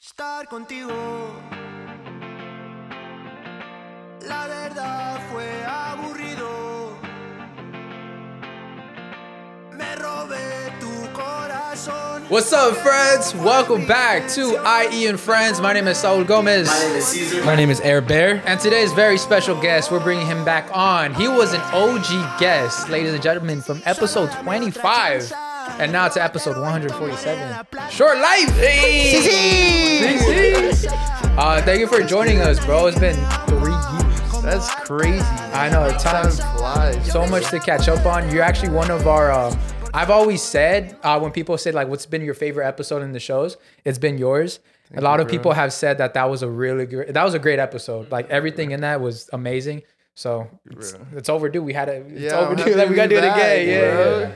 Estar contigo. What's up, friends? Welcome back to IE and Friends. My name is Saul Gomez. My name is Cesar. My name is Air Bear. And today's very special guest, we're bringing him back on. He was an OG guest, ladies and gentlemen, from episode 25. And now to episode 147. Short life! Hey! CC! Uh, thank you for joining us, bro. It's been three years. That's crazy. I know, Time time flies. so much to catch up on. You're actually one of our. Uh, I've always said uh, when people say like, "What's been your favorite episode in the shows?" It's been yours. a lot of people have said that that was a really good. That was a great episode. Like everything in that was amazing. So it's, it's overdue. We had it. It's Yeah, overdue. Like, we gotta do it again. Yeah, bro. yeah.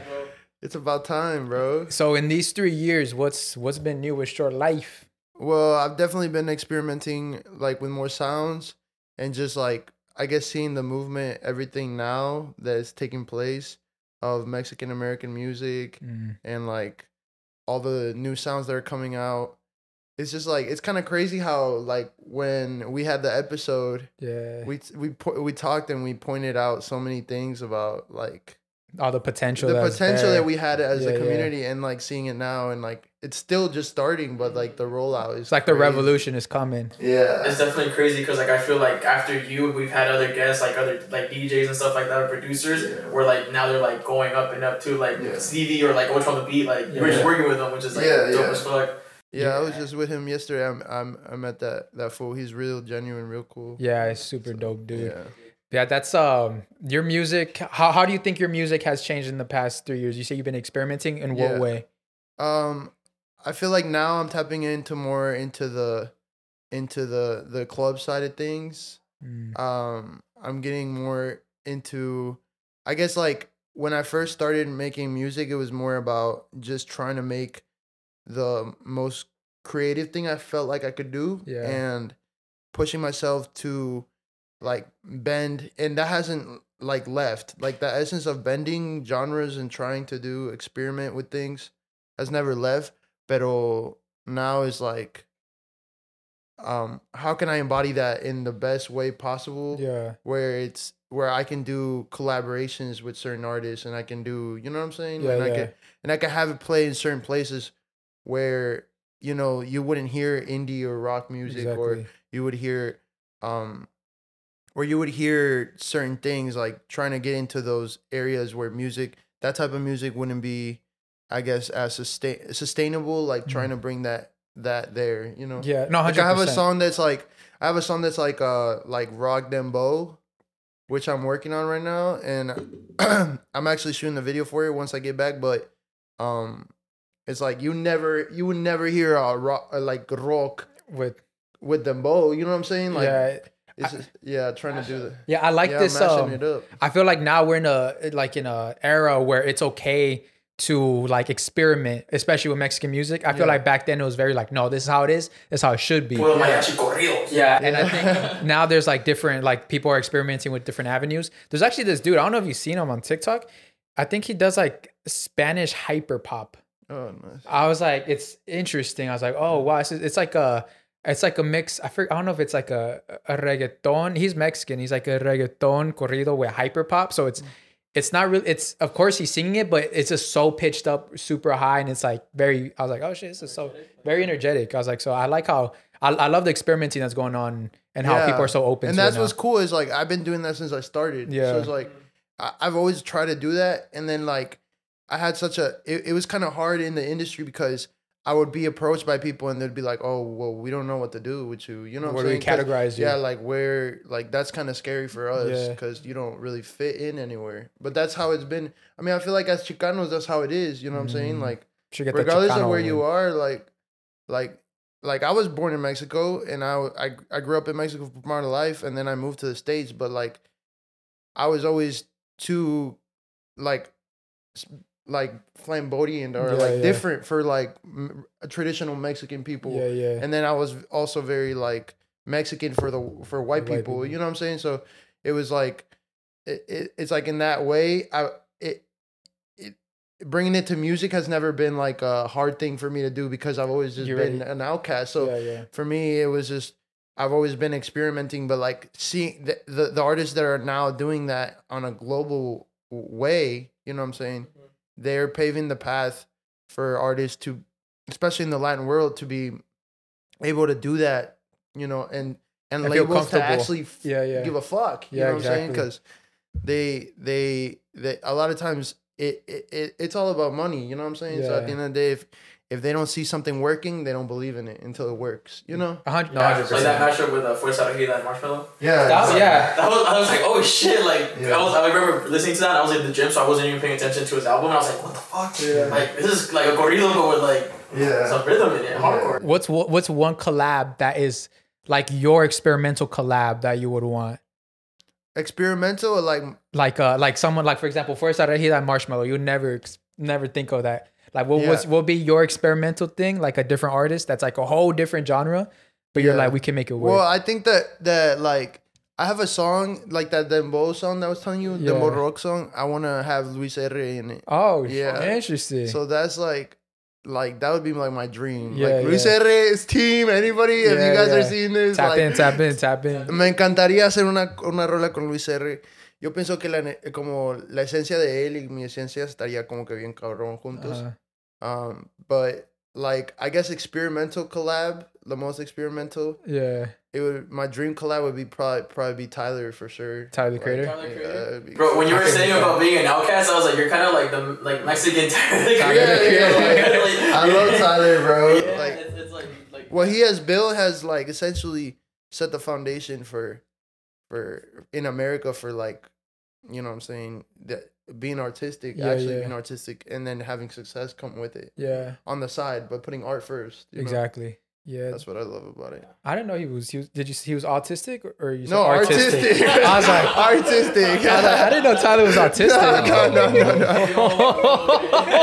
It's about time, bro. So in these three years, what's what's been new with Short Life? Well, I've definitely been experimenting like with more sounds and just like I guess seeing the movement, everything now that is taking place of Mexican American music Mm, and like all the new sounds that are coming out. It's just like it's kind of crazy how like when we had the episode, yeah, we we we talked and we pointed out so many things about like all the potential. the potential there. that we had as Yeah, a yeah. community and like seeing it now and like it's still just starting but like the rollout is It's like the revolution is coming. yeah It's definitely crazy because like I feel like after you, we've had other guests like other like DJs and stuff like that, or producers, Yeah. where like now they're like going up and up to like Yeah. Stevie or like Which on the beat. Like you were just Yeah. working with them, which is like Yeah, dope yeah. as fuck. yeah i was just with him yesterday i'm i'm, I'm at that that fool he's real genuine real cool Yeah, it's super dope, dude. Yeah that's um your music. How how do you think your music has changed in the past three years? You say you've been experimenting in what Yeah. way? um i feel like now i'm tapping into more into the into the the club side of things Mm, um i'm getting more into i guess like when i first started making music it was more about just trying to make the most creative thing i felt like i could do Yeah. and pushing myself to like bend and that hasn't like left like the essence of bending genres and trying to do experiment with things has never left pero now is like um how can i embody that in the best way possible Yeah, where it's where I can do collaborations with certain artists and I can do you know what I'm saying? Yeah, and I yeah. can and I can have it play in certain places where you know you wouldn't hear indie or rock music or you would hear um or you would hear certain things like trying to get into those areas where music that type of music wouldn't be I guess as sustain sustainable like trying to bring that that there, you know. Mm-hmm. Yeah, no, Like I have a song that's like I have a song that's like uh like Rock Dembow, which I'm working on right now, and I'm actually shooting the video for it once I get back. But um, it's like you never you would never hear a rock like rock with with Dembow. You know what I'm saying? Like yeah, it's just, yeah, trying to do the yeah. I like yeah, this. Um, it up. I feel like now we're in a like in a era where it's okay to like experiment, especially with Mexican music. I feel Yeah. like back then it was very like, no, this is how it is. This is how it should be. Puedo mariachi corridos. Yeah, and I think now there's like different like people are experimenting with different avenues. There's actually this dude, I don't know if you've seen him on TikTok. I think he does like Spanish hyper pop. Oh, nice. I was like, it's interesting. I was like, oh wow, it's, it's like a it's like a mix. I forget, I don't know if it's like a, a reggaeton. He's Mexican. He's like a reggaeton corrido with hyper pop. So it's mm. it's not really it's of course he's singing it, but it's just so pitched up super high and it's like very I was like, oh shit, this is so very energetic. I was like, so I like how I, I love the experimenting that's going on and how people are so open And that's what's now. cool is like I've been doing that since I started. Yeah. So it's like I, I've always tried to do that, and then like I had such a it, it was kind of hard in the industry because I would be approached by people and they'd be like, "Oh, well, we don't know what to do with you." You know what Where I'm do we categorize you? Yeah, like where like that's kind of scary for us Yeah. because you don't really fit in anywhere. But that's how it's been. I mean, I feel like as Chicanos, that's how it is. You know what I'm saying? Mm. Like regardless of where you are, like like like I was born in Mexico and I, I I grew up in Mexico for part of life and then I moved to the states, but like I was always too like like flamboyant or Yeah, like yeah. different for like m- traditional Mexican people. Yeah, yeah. And then I was also very like Mexican for the for white, White people, people. You know what I'm saying? So it was like it, it it's like in that way. I it it bringing it to music has never been like a hard thing for me to do because I've always just You been already- an outcast. So yeah, yeah. for me, it was just I've always been experimenting, but like seeing the, the the artists that are now doing that on a global way, you know what I'm saying? Mm-hmm. They're paving the path for artists to, especially in the Latin world, to be able to do that, you know, and and And labels to actually f- Yeah, yeah. give a fuck. You Yeah, know what I'm saying? exactly. Because they they they a lot of times it, it, it it's all about money. You know what I'm saying? So at the end of the day, if if they don't see something working, they don't believe in it until it works. You know? A hundred, no, Yeah, hundred like that percent. mashup with uh, Fuerza Regida and Marshmello. Yeah. That was- yeah. That was, I was like, oh shit! Like Yeah. I was, I remember listening to that. And I was in the gym, so I wasn't even paying attention to his album. And I was like, what the fuck? Yeah. Like this is like a gorilla, but with like Yeah. some rhythm in it, hardcore. What's one- what's one collab that is like your experimental collab that you would want? Experimental or like Like uh like someone like for example, first I hear that Marshmello, you would never never think of that. Like what Yeah. was what be your experimental thing? Like a different artist that's like a whole different genre, but you're like we can make it work. Well, I think that that like I have a song like that Dembow song that I was telling you, Yeah. Dembow rock song. I want to have Luis R in it. oh, Yeah. yeah, interesting. So that's like like that would be like my dream. Yeah, like Luis yeah. R's team, anybody if you guys yeah. are seeing this tap like in, tap in, tap in. me encantaría hacer una, una rola con Luis R. Yo pienso que la, ne- como la esencia de él y mi esencia estaría como que bien cabrón juntos. Uh, Um, but like I guess experimental collab, the most experimental. yeah, It would my dream collab would be probably probably be Tyler for sure. Tyler, the Like, Creator. Tyler, the yeah, Creator? it'd Bro, when you were saying about being an outcast, I was like, you're kind of like the like Mexican Tyler. the Tyler, Creator, the you know, like- I love Tyler, bro. Yeah, like it's, it's like like what he has built has like essentially set the foundation for for in America for like you know what I'm saying that being artistic Yeah, actually yeah. being artistic and then having success come with it Yeah, on the side but putting art first you know? Exactly. Yeah, that's what I love about it I didn't know he was. He was did you? He was autistic or- or you said no artistic, I was like, artistic I, was like, I didn't know Tyler was autistic. no, no, no, no, no.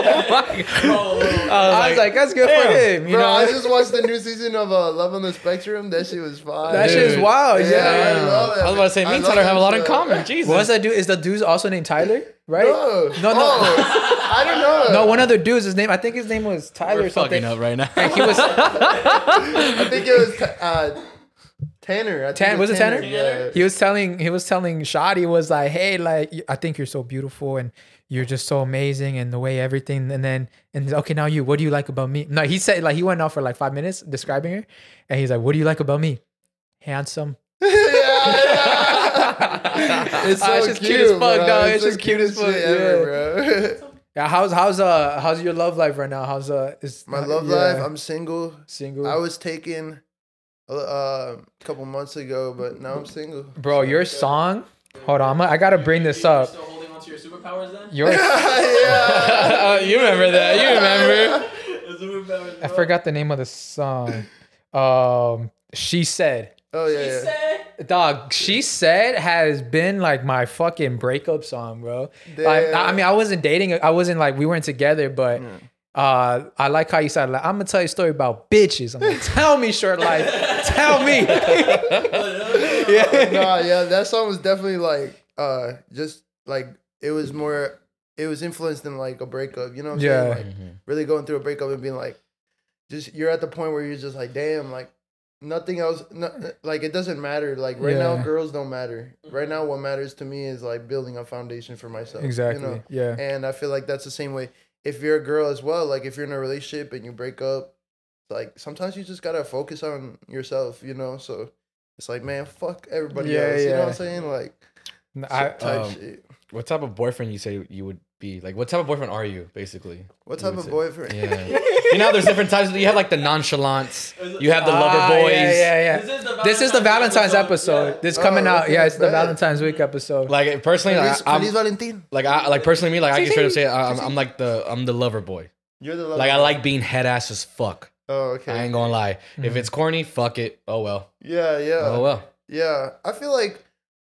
I was like, that's good for him. You Bro, know, I just watched the new season of uh, Love on the Spectrum. That shit was fire. that shit is wild. Yeah, Yeah. I love it. I was about to say, me and love Tyler have a lot in shit. common. Jesus. What's that dude? Is the dude's also named Tyler? Right? No, No, no. Oh, I don't know. No, one of the dudes. His name. I think his name was Tyler We're or something. fucking up right now. And he was I think it was uh, Tanner. I think Tan. Was it Tanner? Yeah. He was telling. He was telling Shadi was like, "Hey, like I think you're so beautiful and you're just so amazing and the way everything." And then and okay, now you. What do you like about me? No, he said like he went off for like five minutes describing her, and he's like, "What do you like about me? Handsome." yeah, yeah. It's so Ah, it's just cute as fuck, bro. dog. It's the just cute as cutest fuck, ever, bro. Yeah, how's how's uh how's your love life right now? How's uh is My love yeah, life. I'm single. single. I was taken uh, a couple months ago, but now I'm single. Bro, your song. Hold on, I'm, I gotta bring this up. Still holding on to your superpowers then? Your yeah. you remember that? You remember? I forgot the name of the song. Um, she said. Oh yeah. yeah. Dog, she said has been like my fucking breakup song, bro. Like, I I mean, I wasn't dating, I wasn't like we weren't together, but uh, I like how you said like I'm gonna tell you a story about bitches. I'm like, tell me, short life, tell me. yeah, nah, yeah, that song was definitely like uh just like it was more it was influenced in like a breakup, you know what I'm Yeah. saying? Like really going through a breakup and being like just you're at the point where you're just like, damn, like nothing else no, like it doesn't matter. Like right now girls don't matter. Right now what matters to me is like building a foundation for myself. you exactly. know? Yeah, And I feel like that's the same way. If you're a girl as well, like if you're in a relationship and you break up, like sometimes you just gotta focus on yourself, you know. So it's like, man, fuck everybody Yeah, else. You know what. I'm saying? Like I, type Um, shit. What type of boyfriend you say you would be? Like, what type of boyfriend are you, basically? What type of say. boyfriend? Yeah. you know, there's different types. You have like the nonchalance. You have the lover Ah, boys. Yeah, yeah, yeah. This is the This is the Valentine's episode. Yeah. This coming Oh, out. Yeah, it's the. Valentine's week episode. Like personally, like, I'm, Feliz Valentin. like I like personally me, like I can straight up say I'm, I'm like the I'm the lover boy. You're the lover. Like I like being head ass as fuck. Oh, okay. I ain't gonna lie. If it's corny, fuck it. Oh well. Yeah, yeah. Oh well. Yeah, I feel like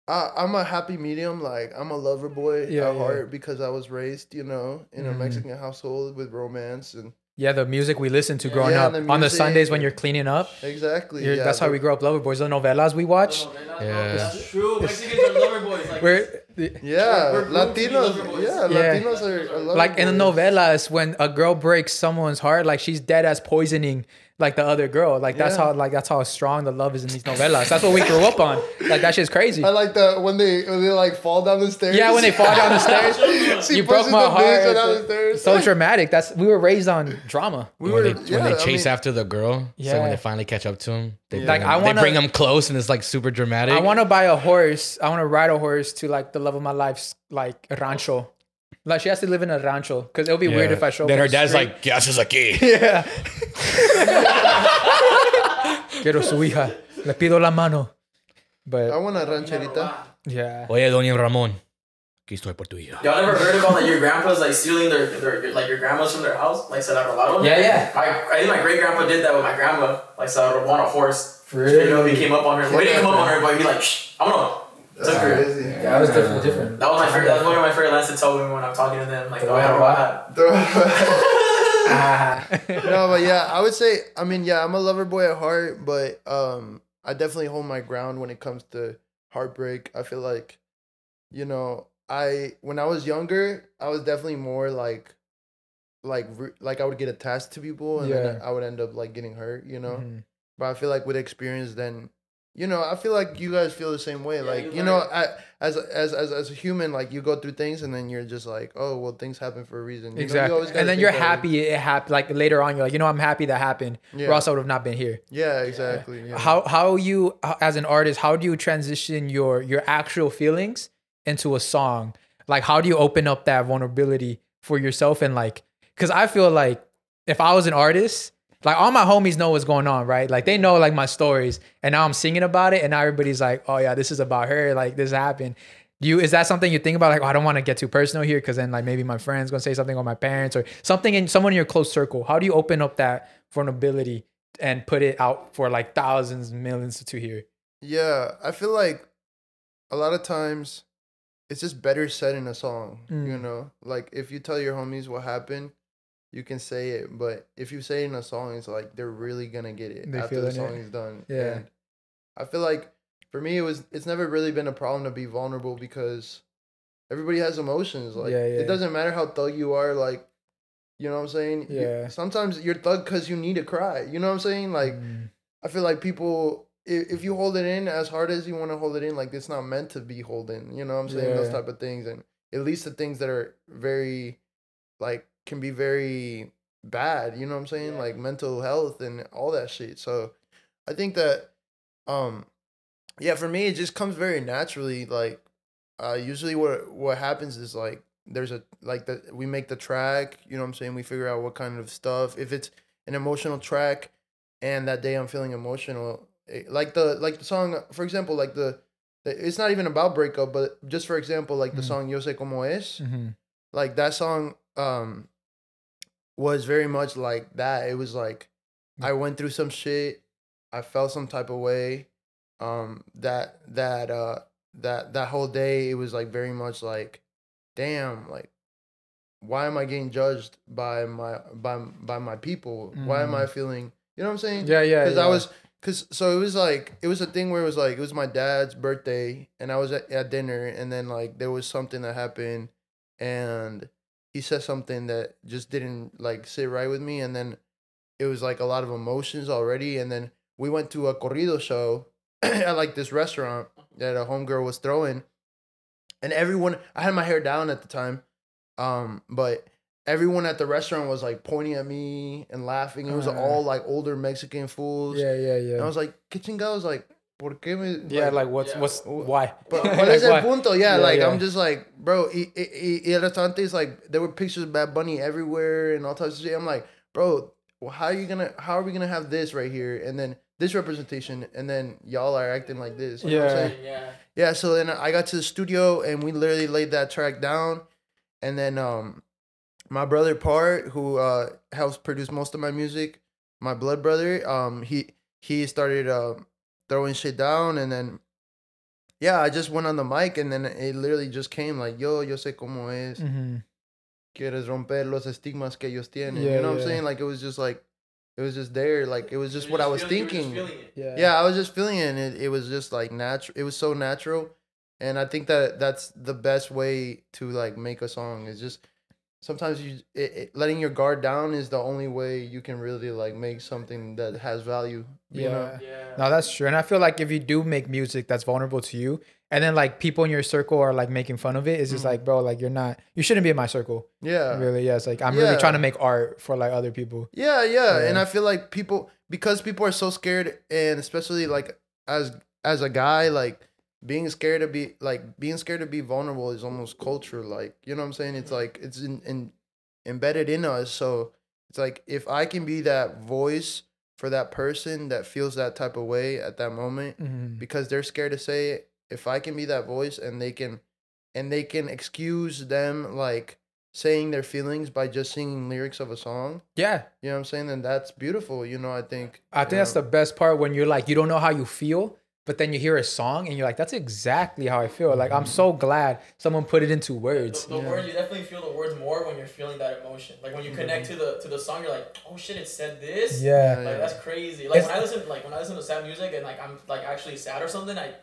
I, I'm a happy medium. Like I'm a lover boy Yeah, at yeah. heart because I was raised, you know, in a Mhm. Mexican household with romance and yeah, the music we listen to growing Yeah, up the on the. Sundays when you're cleaning up. exactly. Yeah, that's how we grow up, lover boys. The novelas we watch. Yeah. That's true. Mexicans are lover boys. Like, We're Yeah, We're grown to Latinos. Yeah, Yeah. Latinos are, are lover like in the boys. novelas when a girl breaks someone's heart, like she's dead as poisoning like the other girl. Like that's Yeah. how like that's how strong the love is in these novelas. That's what we grew up on. Like that shit's crazy. I like the when they when they like fall down the stairs. Yeah, when they fall down the stairs. She you broke my the heart. down the stairs. so dramatic. That's we were raised on drama. we when were, they, yeah, when they I chase mean, after the girl, so Yeah. when they finally catch up to him, they Yeah. Like, him, I wanna- bring him close, and it's like super dramatic. I want to buy a horse. I want to ride a horse to like the love of my life's like rancho. Like she has to live in a rancho because it'll be weird if I show. up Then her dad's street. like, "¿Qué haces aquí?" yeah. Quiero su hija. Le pido la mano. I want a rancherita. yeah. Oye, Doña Ramón, aquí estoy por tu hija. Y'all never heard about like your grandpas like stealing their, their like your grandmas from their house, like se la robaron? Yeah, yeah. My, I think my great grandpa did that with my grandma, like se la robó on a horse. Really? You know, he came up on her. Well, he didn't come up on her, but he'd be like, Shh, I'm gonna. That's Took her. crazy. Yeah, that was different. Different. That was my favorite. That was one of my favorite lines to tell me when I'm talking to them. Like, oh, I don't know no, but yeah, I would say, I mean, yeah, I'm a lover boy at heart, but um, I definitely hold my ground when it comes to heartbreak. I feel like, you know, I when I was younger, I was definitely more like, like, like I would get attached to people, and then I would end up like getting hurt, you know. Mhm. But I feel like with experience, then you know, I feel like you guys feel the same way. Yeah, like you you know, I, as as as as a human, like you go through things, and then you're just like, oh well, things happen for a reason. You know, you Exactly. always and then you're happy it happened. Like later on, you're like, you know, I'm happy that happened. Or else I would have not been here. Yeah, exactly. Yeah. How how you uh, as an artist, how do you transition your your actual feelings into a song? Like how do you open up that vulnerability for yourself and like cuz I feel like if I was an artist, like all my homies know what's going on, right? Like they know like my stories and now I'm singing about it and now everybody's like, "Oh yeah, this is about her, like this happened." Do you is that something you think about like, oh, I don't want to get too personal here cuz then like maybe my friends to say something or my parents or something in someone in your close circle. How do you open up that vulnerability and put it out for like thousands, millions to hear. Yeah, I feel like a lot of times it's just better said in a song, you Mm. know? Like if you tell your homies what happened, you can say it, but if you say it in a song, it's like they're really gonna get it They after the song it. is done. Yeah. And I feel like for me it was it's never really been a problem to be vulnerable because everybody has emotions. Like Yeah, yeah. it doesn't matter how thug you are, like you know what I'm saying? You- Yeah. sometimes you're thug because you need to cry. You know what I'm saying? Like Mm. I feel like people, if, if you hold it in as hard as you want to hold it in, like it's not meant to be holding. You know what I'm saying? Those type of things, and at least the things that are very, like, can be very bad. You know what I'm saying? Like mental health and all that shit. So, I think that, um, yeah, for me it just comes very naturally. Like, uh, usually what what happens is like there's a like that we make the track. You know what I'm saying? We figure out what kind of stuff. If it's an emotional track and that day I'm feeling emotional. eh, Like the like the song, for example, like the, it's not even about breakup, but just for example, like the Mhm. song Yo sé cómo es, Mhm. like that song um was very much like that. It was like I went through some shit, I felt some type of way. Um that that uh that that whole day it was like very much like damn, like why am I getting judged by my by by my people? Why am I feeling you know what I'm saying? Yeah, yeah. because yeah. I was because so it was like it was a thing where it was like it was my dad's birthday and I was at, at dinner and then like there was something that happened and he said something that just didn't like sit right with me and then it was like a lot of emotions already and then we went to a corrido show at like this restaurant that a homegirl was throwing and everyone I had my hair down at the time um but everyone at the restaurant was like pointing at me and laughing it was Uh. all like older Mexican fools Yeah, yeah, yeah. and I was like, kitchen guy was like, ¿por qué me? Yeah, like what's Yeah. what's why? But Like, ¿Cuál es el punto? Yeah, Yeah, like yeah. I'm just like, bro, y, y, y, y el restaurante is like, there were pictures of Bad Bunny everywhere and all types of shit. I'm like, bro, well, how are you gonna, how are we gonna have this right here and then this representation and then y'all are acting like this? You know what I'm Yeah. Yeah. Yeah, so then I got to the studio and we literally laid that track down, and then um, my brother Part, who uh helps produce most of my music, my blood brother, um, he he started uh, throwing shit down, and then yeah, I just went on the mic, and then it literally just came like, yo, yo sé cómo es, Mhm. quieres romper los estigmas que ellos tienen, Yeah, you know what. I'm saying? Like it was just like, it was just there, like it was just what were I was feeling- you were just thinking. Yeah. yeah i was just feeling it and it, it was just like natural it was so natural and i think that that's the best way to like make a song is just sometimes you it, it, letting your guard down is the only way you can really like make something that has value you Yeah. know Yeah. No, that's true. And I feel like if you do make music that's vulnerable to you, and then like people in your circle are like making fun of it, it's just mm-hmm. like, bro, like you're not, you shouldn't be in my circle. yeah Really, yeah. It's like I'm really trying to make art for like other people. Yeah, yeah, and I feel like people because people are so scared, and especially like as as a guy, like being scared to be like being scared to be vulnerable is almost culture. Like you know what I'm saying? It's like it's in, in embedded in us. So it's like if I can be that voice for that person that feels that type of way at that moment Mhm. because they're scared to say it. If I can be that voice and they can and they can excuse them like saying their feelings by just singing lyrics of a song. Yeah. You know what I'm saying? And that's beautiful. You know, I think. I think that's the best part when you're like, you don't know how you feel, but then you hear a song and you're like, that's exactly how I feel. Like, I'm so glad someone put it into words. The, the words you definitely feel the words more when you're feeling that emotion. Like when you mm-hmm. connect to the to the song, you're like, oh shit, it said this. Yeah. Like that's crazy. Like It's- when I listen, like when I listen to sad music and like I'm like actually sad or something, I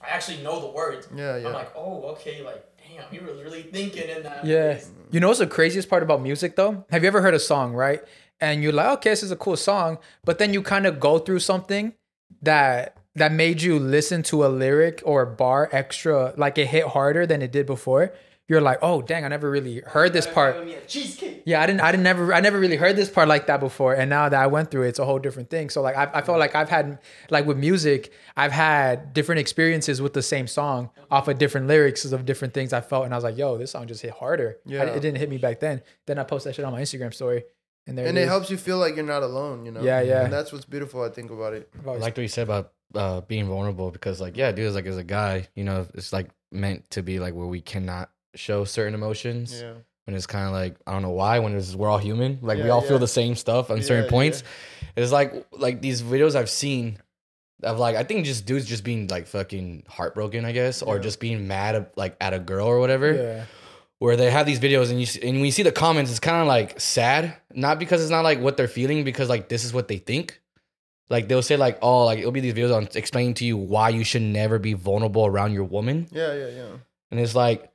I actually know the words. Yeah, yeah. I'm like, oh, okay, like damn, he was really thinking in that. Yeah. place. You know what's the craziest part about music though? Have you ever heard a song, right? And you're like, okay, this is a cool song, but then you kind of go through something that that made you listen to a lyric or a bar extra, like it hit harder than it did before. You're like, oh dang, I never really heard this part. Having me a cheesecake. Yeah, I didn't, I didn't never, I never really heard this part like that before, and now that I went through it, it's a whole different thing. So like, I, I felt like I've had, like with music, I've had different experiences with the same song off of different lyrics of different things I felt, and I was like, yo, this song just hit harder. Yeah, Yeah. it didn't hit me back then. Then I posted that shit on my Instagram story, and there and it it is. helps you feel like you're not alone. You know. Yeah, yeah. And that's what's beautiful. I think about it. I've I always- liked what you said about uh, being vulnerable because, like, yeah, dude, like as a guy, you know, it's like meant to be like where we cannot show certain emotions. Yeah. When it's kind of like I don't know why. When it's we're all human, like we all yeah. feel the same stuff on Yeah, certain yeah. points. It's like like these videos I've seen of like I think just dudes just being like fucking heartbroken, I guess, or Yeah. just being mad at, like at a girl or whatever yeah, where they have these videos and you see, and when you see the comments, it's kind of like sad, not because it's not like what they're feeling, because like this is what they think. Like they'll say like, oh, like it'll be these videos on explaining to you why you should never be vulnerable around your woman, Yeah, yeah, yeah. and it's like,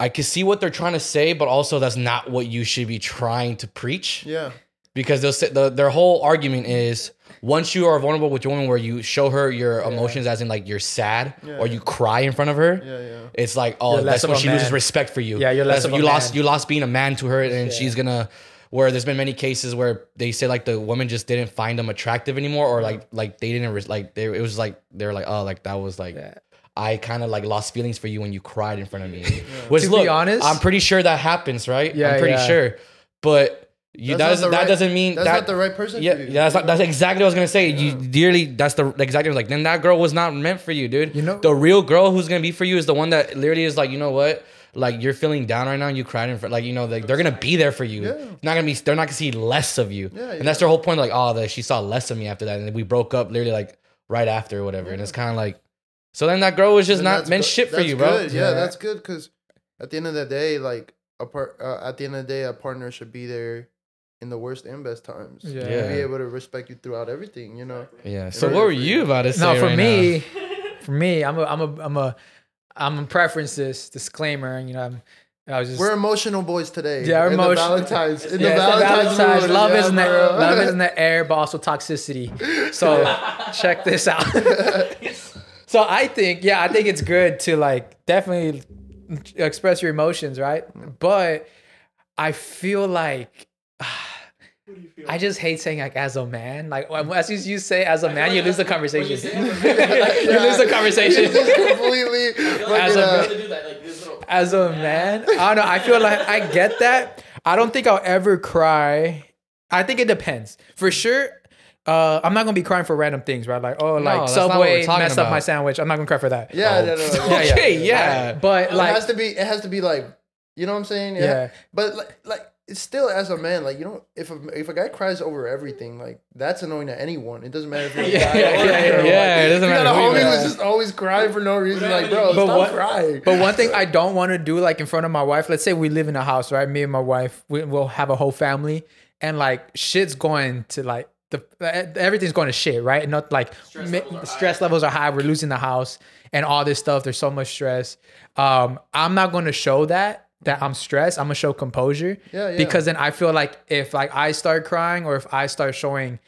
I can see what they're trying to say, but also that's not what you should be trying to preach Yeah. because they'll say the, their whole argument is once you are vulnerable with your woman, where you show her your emotions, as in like you're sad Yeah. or you cry in front of her, Yeah, yeah. it's like, oh, that's when a she loses respect for you. Yeah, you're less That's- of a you lost you lost being a man to her, and Yeah. she's gonna. Where there's been many cases where they say like the woman just didn't find them attractive anymore, or like like they didn't res- like they it was like they're like oh like that was like Yeah. I kind of like lost feelings for you when you cried in front of me. Which To be honest- I'm pretty sure that happens, right? Yeah, I'm pretty yeah. sure, but you That's that doesn't that right- doesn't mean That's that not the right person. yeah, for you. yeah, that's not, that's exactly what I was gonna say. You dearly, that's the exactly like. Then that girl was not meant for you, dude. You know- the real girl who's gonna be for you is the one that literally is like, you know what, like you're feeling down right now, and you cried in front, like you know, like they're gonna be there for you. Yeah. It's not gonna be, they're not gonna see less of you. Yeah, and that's their whole point. Like, oh, that she saw less of me after that, and we broke up literally like right after or whatever. And it's kind of like, so then that girl was just And not meant go- shit for that's you, bro. Yeah, Yeah. that's good because at the end of the day, like a part, uh, at the end of the day, a partner should be there in the worst and best times. Yeah. And Yeah. be able to respect you throughout everything. You know. Yeah. So what were you you- about to say? no, for right me, for me, I'm a, I'm a, I'm a, I'm a preference this disclaimer. You know, I'm, I was just We're emotional boys today. Yeah, we're in the. Valentine's. In Yeah, the Valentine's, Valentine's. mood, Love yeah, is in the bro. love is in the air, but also toxicity. So check this out. so I think, yeah, I think it's good to like definitely express your emotions, right? But I feel like I just hate saying like as a man. Like as soon as you say as a man, you lose the conversation. When you say you as a man, lose the conversation. Completely. As a to do that, like this little. as a man, I don't know. I feel like I get that. I don't think I'll ever cry. I think it depends. For sure, uh, I'm not gonna be crying for random things, right? Like, oh, like that's not what we're Subway talking messed up my sandwich. I'm not gonna cry for that. yeah, Oh. no, no, no, Yeah, yeah. Okay, yeah. But like, it has to be. It has to be like. You know what I'm saying? Yeah. But like, like it's still as a man, like you know, if a if a guy cries over everything, like that's annoying to anyone. It doesn't matter if you're a Yeah, guy yeah, or a yeah, girl. yeah, Like, it doesn't if you got matter a homie who's just always crying for no reason. Like, bro, But stop what- crying. But one thing I don't want to do, like in front of my wife, let's say we live in a house, right? Me and my wife, we, we'll have a whole family, and like shit's going to like the everything's going to shit, right? And not like stress, levels are stress levels are high. We're losing the house and all this stuff. There's so much stress. Um, I'm not going to show that that I'm stressed. I'm gonna show composure. Yeah, yeah. Because then I feel like if like I start crying or if I start showing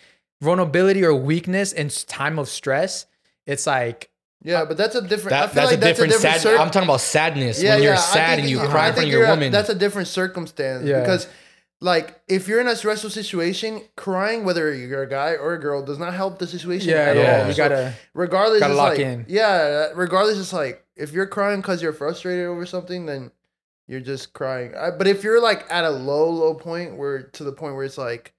vulnerability or weakness in time of stress, it's like Yeah, but that's a different. I That, feel that's like a different, sad. cir- I'm talking about sadness Yeah, when you're yeah, sad think and you you- cry I in front of your you're a- woman. That's a different circumstance Yeah. because, like, if you're in a stressful situation, crying, whether you're a guy or a girl, does not help the situation. yeah, at yeah. all. You So gotta regardless, gotta lock like, in. Yeah, regardless, it's like if you're crying because you're frustrated over something, then you're just crying. I, but if you're like at a low, low point where to the point where it's like,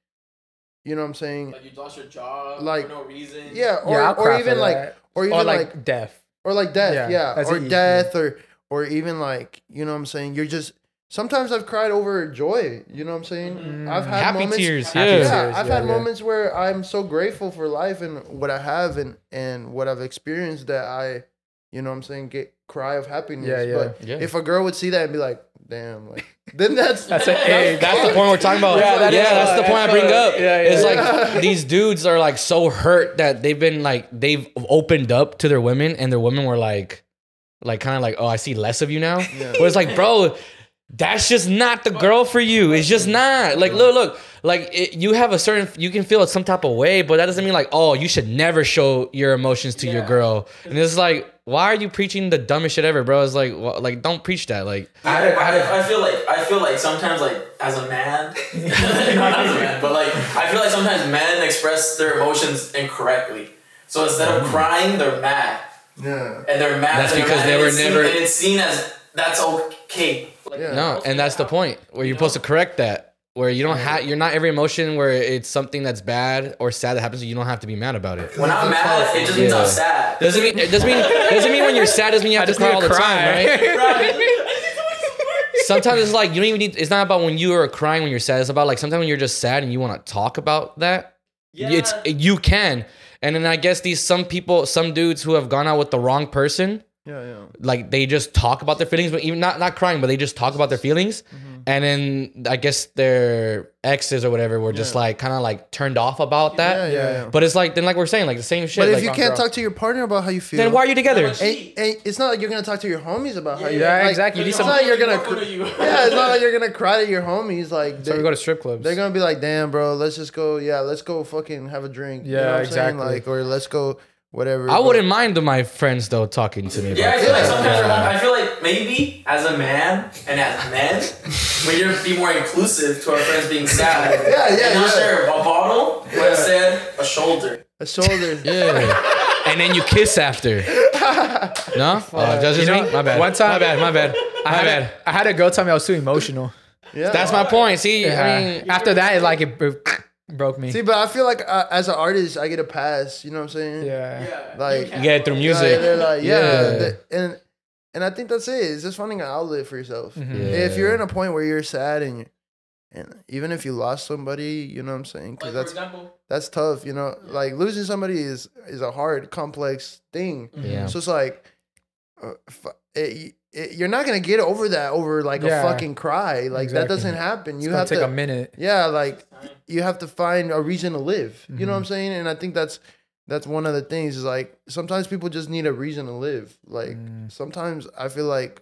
you know what I'm saying? Like you lost your job Like- for no reason. Yeah, or yeah, or even like that. or even or like, like, death. or like death, Yeah, yeah, that's or easy. death, or or even like you know what I'm saying. You're just sometimes I've cried over joy. You know what I'm saying? Mm-hmm. I've had Happy moments, tears, Happy yeah. Yeah, tears, I've yeah, had yeah. moments where I'm so grateful for life and what I have and and what I've experienced that I, you know what I'm saying, get cry of happiness. Yeah, yeah. But Yeah. if a girl would see that and be like, damn, like then that's That's a hey, That's the point we're talking about. Yeah, Yeah, that is that's what- the point I bring what- up. yeah, yeah. It's like these dudes are like so hurt that they've been like they've opened up to their women, and their women were like, like kind of like, oh, I see less of you now. But it's like, bro, that's just not the girl for you. It's just not. Like, look, look, like it, you have a certain, you can feel some type of way, but that doesn't mean like, oh, you should never show your emotions to your girl. And it's like, why are you preaching the dumbest shit ever, bro? It's like, wha- like, don't preach that. Like, I, I, I feel like I feel like sometimes like as a man, not as a man, but like I feel like sometimes men express their emotions incorrectly. So instead of mm. crying, they're mad, yeah. and they're mad. That's they're because mad, they and were it's seen- never- and it's seen as that's okay. Like, Yeah. No, and that's the point where you're supposed to correct that. Where you don't have, you're not every emotion where it's something that's bad or sad that happens. You don't have to be mad about it. When I'm mad, it just means Yeah. I'm sad. Doesn't mean it doesn't mean doesn't mean when you're sad doesn't mean you have to cry all to the time, cry. right? sometimes it's like you don't even need. It's not about when you are crying when you're sad. It's about like sometimes when you're just sad and you want to talk about that. Yeah. It's you can, and then I guess these some people, some dudes who have gone out with the wrong person, Yeah, yeah. like they just talk about their feelings, but even not not crying, but they just talk about their feelings, mm-hmm. and then I guess their exes or whatever were just Yeah. like kind of like turned off about that. Yeah, yeah, yeah. But it's like then like we're saying like the same shit. But if like, you can't girl. talk to your partner about how you feel, then why are you together? Yeah, And, and it's not like you're gonna talk to your homies about how you feel. Yeah, like, exactly. You need It's some- not like you're gonna. Welcome to you. yeah, it's not like you're gonna cry to your homies. Like So we go to strip clubs. they're gonna be like, "Damn, bro, let's just go. Yeah, let's go fucking have a drink." you Yeah, know what I'm exactly. Saying? Like, or let's go, whatever. I wouldn't mind my friends though talking to me. Yeah, I About feel like that. sometimes Yeah. I feel like maybe as a man and as men, we need to be more inclusive to our friends being sad. Yeah, yeah, And not yeah. share a bottle, but Yeah. instead a shoulder. a shoulder. Yeah. and then you kiss after. No? Oh, that's just You know, me? My bad. one time- My bad. My bad. I My had, bad. a, I had a girl tell me I was too emotional. Yeah, That's my point. See, I mean, After that, it like it bro- broke me. See, but I feel like uh, as an artist, I get a pass. You know what I'm saying? yeah. Like, you get it through music. they're like, yeah, Yeah. the- and and I think that's it. It's just finding an outlet for yourself. Mhm. If you're in a point where you're sad and you, and even if you lost somebody, you know what I'm saying? Because Like for that's example, that's tough. You know, like losing somebody is is a hard, complex thing. Yeah. So it's like, uh, f- it, it, you're not gonna get over that over like Yeah. a fucking cry. Like that doesn't happen. You have take to a minute. yeah, like you have to find a reason to live. You know what I'm Mm-hmm. saying? And I think that's that's one of the things is like sometimes people just need a reason to live. Like Mm. sometimes I feel like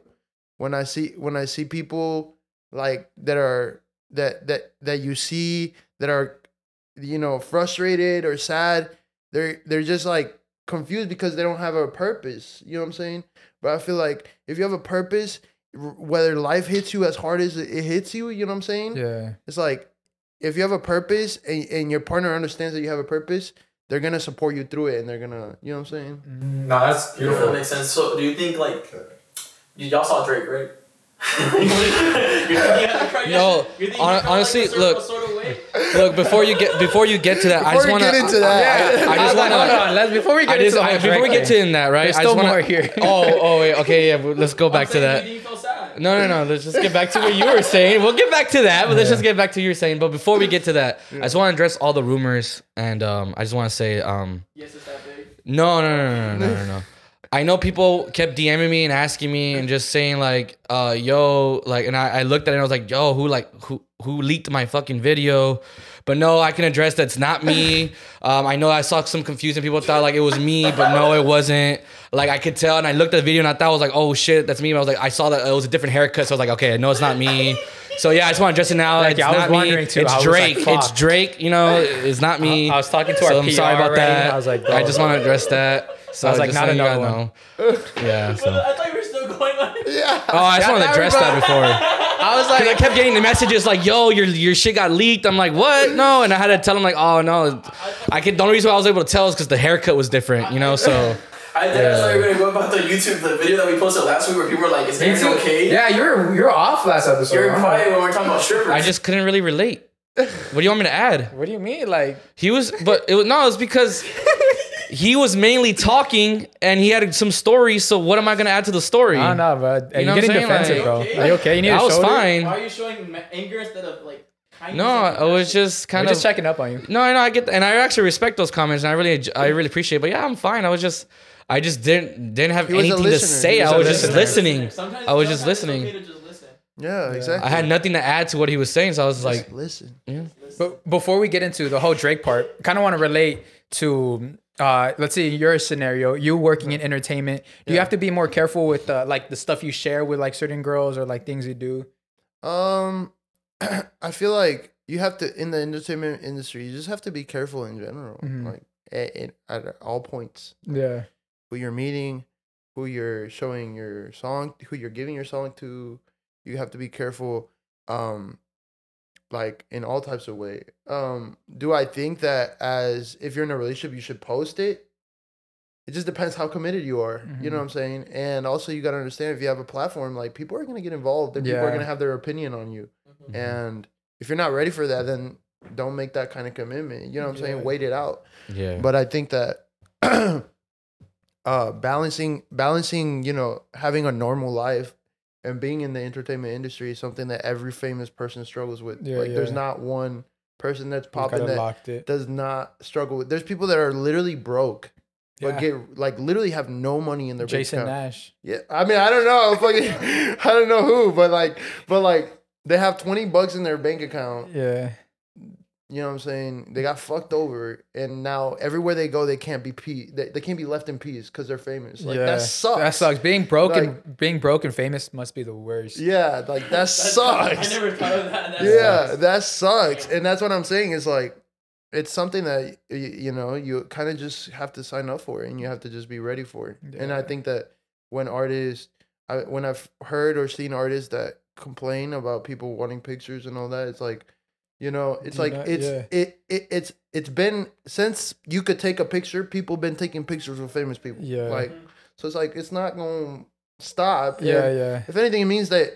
when I see when I see people like that are that that that you see that are you know frustrated or sad, they're they're just like confused because they don't have a purpose. You know what I'm saying? But I feel like if you have a purpose, whether life hits you as hard as it it hits you, you know what I'm saying? Yeah. It's like if you have a purpose and, and your partner understands that you have a purpose, they're gonna support you through it and they're gonna you know what I'm saying? No, that's beautiful That beautiful. makes sense. So, do you think like y- y'all saw Drake, right? You're thinking- you're No, thinking hon- he felt honestly, like look. sort of? Look, before you get before you get to that, I just want to get into that, I, I just Hold want on, to. hold on. Let's before we get I just, into I, before we get thing. to that, right? There's I just still wanna, more here. oh, oh, wait, okay, yeah. Let's go back I'm to that. Do you feel sad? No, no, no. Let's just get back to what you were saying. We'll get back to that, but let's just get back to what you were saying. But before we get to that, I just want to address all the rumors, and um, I just want to say, um, Yes, it's that big. no, no, no, no, no, no, no, no. I know people kept DMing me and asking me and just saying like, uh, yo, like, and I, I looked at it and I was like, yo, who like who who leaked my fucking video? But no, I can address that's not me. Um, I know I saw some confusion. People thought like it was me, but no, it wasn't. Like I could tell, and I looked at the video and I thought I was like, oh shit, that's me. But I was like, I saw that it was a different haircut, so I was like, okay, no, it's not me. So yeah, I just want to address it now. Like, it's yeah, I was not me. wondering, too. I It's like, Drake. it's. Drake. You know, it's not me. I was talking to our so I'm sorry about already, that. I was like, I just want to address that. So I was like, not so you another one. know. Yeah. So. I thought you were still going on. Yeah. Oh, I just wanted to address that before. I was Cause I kept getting the messages like, "Yo, your your shit got leaked." I'm like, "What? No!" And I had to tell him like, "Oh no." I could. The only reason why I was able to tell is because the haircut was different, you know. So I think I thought you were gonna go about the YouTube, the video that we posted last week where people were like, "Is Aaron okay?" yeah, you're you were off last episode. You're huh? quiet when we're talking about strippers. I just couldn't really relate. What do you want me to add? What do you mean? Like, He was, but it was no. It was because he was mainly talking and he had some stories. So what am I gonna add to the story? I don't uh, know, but You you know are what I'm getting saying? defensive, Like- bro. Okay. Are you okay? You need I a was shoulder? fine. Why are you showing anger instead of like? kindness No, I was just kind We're of just checking up on you. No, I know I get, and I actually respect those comments, and I really, I really appreciate. it. But yeah, I'm fine. I was just, I just didn't, didn't have He anything to say. He was I a was just listener. listening. Sometimes, I was just sometimes listening. okay to just listen. Yeah, exactly. I had nothing to add to what he was saying, so I was like, listen. But before we get into the whole Drake part, kind of want to relate to uh, let's say your scenario, you working in entertainment. Do you have to be more careful with uh, like the stuff you share with like certain girls or like things you do? Um, I feel like you have to in the entertainment industry. You just have to be careful in general, Mhm. like at, at, at all points. Yeah. Who you're meeting, who you're showing your song, who you're giving your song to. You have to be careful. Um, like in all types of way. Um, do I think that as if you're in a relationship, you should post it? It just depends how committed you are. You know Mhm. what I'm saying? And also, you got to understand if you have a platform, like people are gonna get involved and people are gonna have their opinion on you. And if you're not ready for that, then don't make that kind of commitment. You know what I'm saying? Wait it out. yeah, But I think that uh balancing balancing, you know, having a normal life and being in the entertainment industry is something that every famous person struggles with. Yeah, like there's not one person that's popping that does not struggle with. There's people that are literally broke. But Yeah. get like literally have no money in their bank Jason. Nash. Yeah, I mean, I don't know, fucking, I don't know who, but like, but like, they have twenty bucks in their bank account. Yeah. You know what I'm saying? They got fucked over, and now everywhere they go, they can't be pe- they, they can't be left in peace because they're famous. Like yeah. that sucks. That sucks. Being broken, Like- being broken famous must be the worst. Yeah, like that That's- sucks. I never thought of that. That yeah, sucks. that sucks, and that's what I'm saying is like, it's something that y- you know you kind of just have to sign up for, and you have to just be ready for it. And I think that when artists, I, when I've heard or seen artists that complain about people wanting pictures and all that, it's like, you know, it's Do like not- it's yeah. it, it it's it's been since you could take a picture, people been taking pictures with famous people. Yeah. like mm-hmm. so it's like it's not going to stop. Yeah, and yeah. If anything, it means that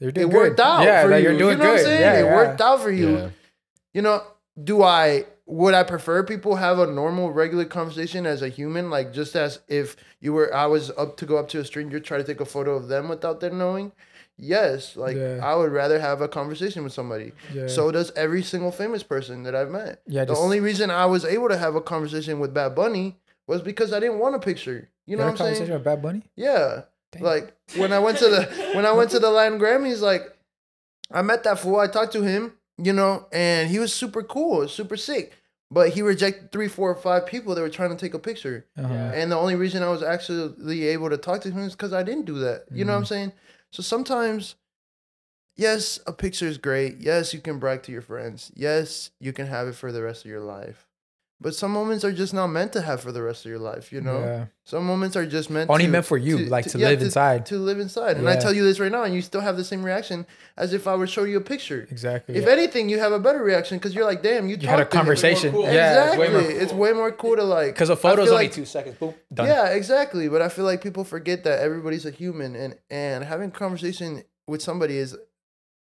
You're it doing worked good. out Yeah, for that you. you're doing you know good. what I'm saying? Yeah, it yeah. worked out for you. yeah. You know, do I would I prefer people have a normal, regular conversation as a human, like just as if you were I was up to go up to a stranger, try to take a photo of them without them knowing? Yes, like Yeah. I would rather have a conversation with somebody. Yeah. So does every single famous person that I've met. Yeah, the just- only reason I was able to have a conversation with Bad Bunny was because I didn't want a picture. You know had what I'm saying? with Bad Bunny? Yeah. Damn. Like when I went to the when I went to the Latin Grammys, like I met that fool. I talked to him, you know, and he was super cool, super sick. But he rejected three, four, or five people that were trying to take a picture. Uh-huh. And the only reason I was actually able to talk to him is because I didn't do that. You know what I'm saying? So sometimes, yes, a picture is great. Yes, you can brag to your friends. Yes, you can have it for the rest of your life. But some moments are just not meant to have for the rest of your life. You know, Yeah. some moments are just meant Only to- meant for you, like, to live inside. to live inside. And I tell you this right now, and you still have the same reaction as if I would show you a picture. Exactly. If yeah. anything, you have a better reaction because you're like, damn, you, you had a to conversation. cool. Yeah. Exactly, It's way more it's way more cool to like because a photo's feel only like- two seconds. Boom. Done. Yeah, exactly. But I feel like people forget that everybody's a human, and and having conversation with somebody is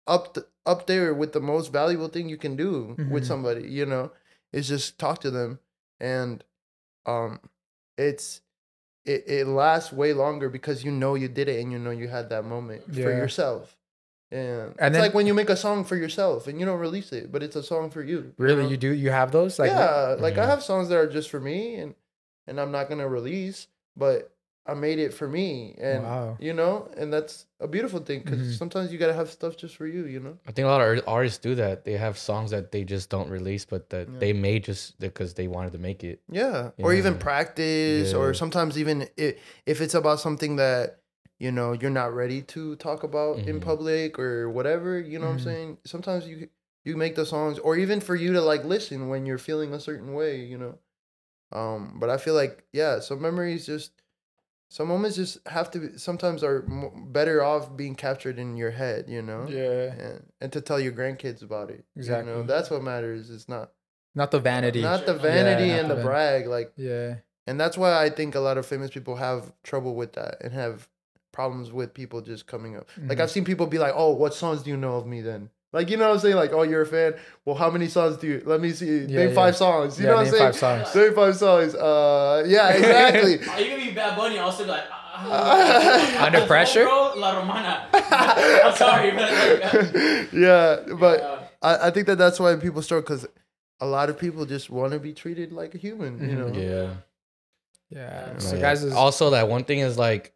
up th- up there with the most valuable thing you can do with Mhm. somebody. You know, is just talk to them, and um, it's it it lasts way longer because you know you did it and you know you had that moment for yourself. And, And it's then- like when you make a song for yourself and you don't release it, but it's a song for you. Really, know? you do? You have those? Like, yeah, like I Mhm. have songs that are just for me, and and I'm not gonna release, but I made it for me, and Wow. you know, and that's a beautiful thing because Mhm. sometimes you gotta have stuff just for you, you know. I think a lot of artists do that. They have songs that they just don't release, but that Yeah. they made just because they wanted to make it. Yeah, or even Yeah. practice, or sometimes even if if it's about something that you know you're not ready to talk about in Mhm. public or whatever, you know what I'm Mhm. saying. Sometimes you you make the songs, or even for you to like listen when you're feeling a certain way, you know. Um, but I feel like yeah, so memories just some moments just have to be, sometimes are mo- better off being captured in your head, you know. yeah. And, and to tell your grandkids about it. Exactly. You know, that's what matters. It's not Not the vanity. not the Yeah, vanity not and the the van- brag. Like yeah. and that's why I think a lot of famous people have trouble with that and have problems with people just coming up. Like Mhm. I've seen people be like, "Oh, what songs do you know of me then?" Like you know what I'm saying? Like, "Oh, you're a fan. Well, how many songs do you? Let me see. Yeah, name yeah. five songs. You Yeah, know what I'm name saying? five songs. Name five songs. Uh, yeah, exactly. Are you gonna be Bad Bunny? I'll still be like, ah, Under pressure? Bro, La Romana. I'm sorry, but like, yeah, but uh, I, I think that that's why people struggle because a lot of people just want to be treated like a human. You know? Mhm. Yeah. Yeah. So yeah. guys is also that one thing is like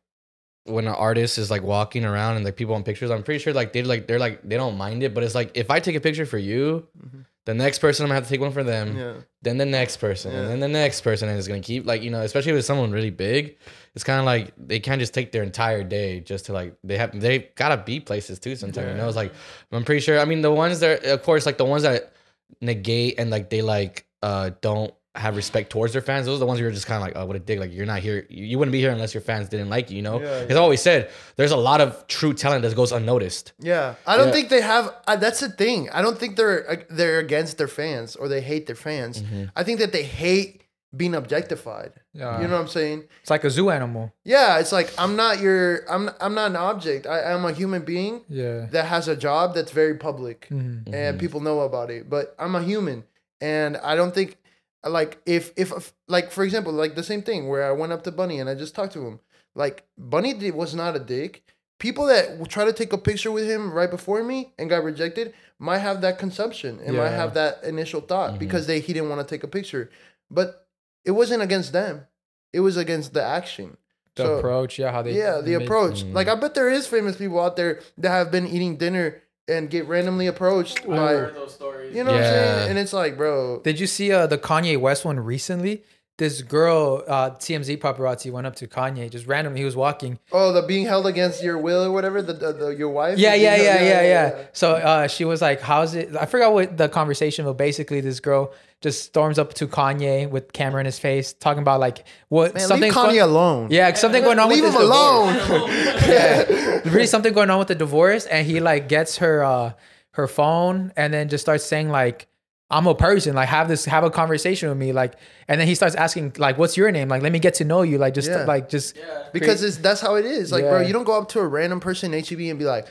when an artist is like walking around and like people on pictures, I'm pretty sure like they like they're like they don't mind it, but it's like if I take a picture for you, Mhm. the next person I'm gonna have to take one for them, Yeah. then the next person, Yeah. and then the next person, and it's gonna keep like you know, especially with someone really big, it's kind of like they can't just take their entire day just to like they have they gotta be places too. Sometimes you know, it's like I'm pretty sure. I mean, the ones that of course like the ones that negate and like they like uh don't have respect towards their fans. Those are the ones you're just kind of like, oh, what a dick. Like you're not here. You you wouldn't be here unless your fans didn't like you. You know, Yeah, because I always said there's a lot of true talent that goes unnoticed. Yeah, I don't Yeah. think they have. Uh, that's the thing. I don't think they're uh, they're against their fans or they hate their fans. Mm-hmm. I think that they hate being objectified. Yeah. You know what I'm saying? it's like a zoo animal. Yeah, it's like I'm not your. I'm I'm not an object. I am a human being Yeah. that has a job that's very public Mhm. and people know about it. But I'm a human, and I don't think like if if like for example like the same thing where I went up to Bunny and I just talked to him. Like Bunny did, was not a dick. People that w- try to take a picture with him right before me and got rejected might have that consumption and might have that initial thought because they he didn't want to take a picture, but it wasn't against them. It was against the action. The So- approach, yeah, how they yeah, the make- approach. Mm. Like I bet there is famous people out there that have been eating dinner and get randomly approached I by heard those stories. you know what I'm Yeah. saying? And it's like, bro, Did you see uh, the Kanye West one recently? This girl, uh, TMZ paparazzi, went up to Kanye just randomly. He was walking. oh, the being held against your will or whatever, the, the, the your wife. Yeah, is yeah, being yeah, held- yeah, yeah. So uh, she was like, "How's it?" I forgot what the conversation, but basically, this girl just storms up to Kanye with camera in his face, talking about like what Man, leave something's Kanye going- alone. Yeah, something going on leave with him his alone. yeah, really something going on with the divorce, and he like gets her uh her phone, and then just starts saying like. I'm a person. Like, have this, have a conversation with me. Like, and then he starts asking, like, "What's your name?" Like, let me get to know you. Like, just, Yeah. like, just. Yeah. because it's that's how it is. Like, bro, you don't go up to a random person in HEB and be like,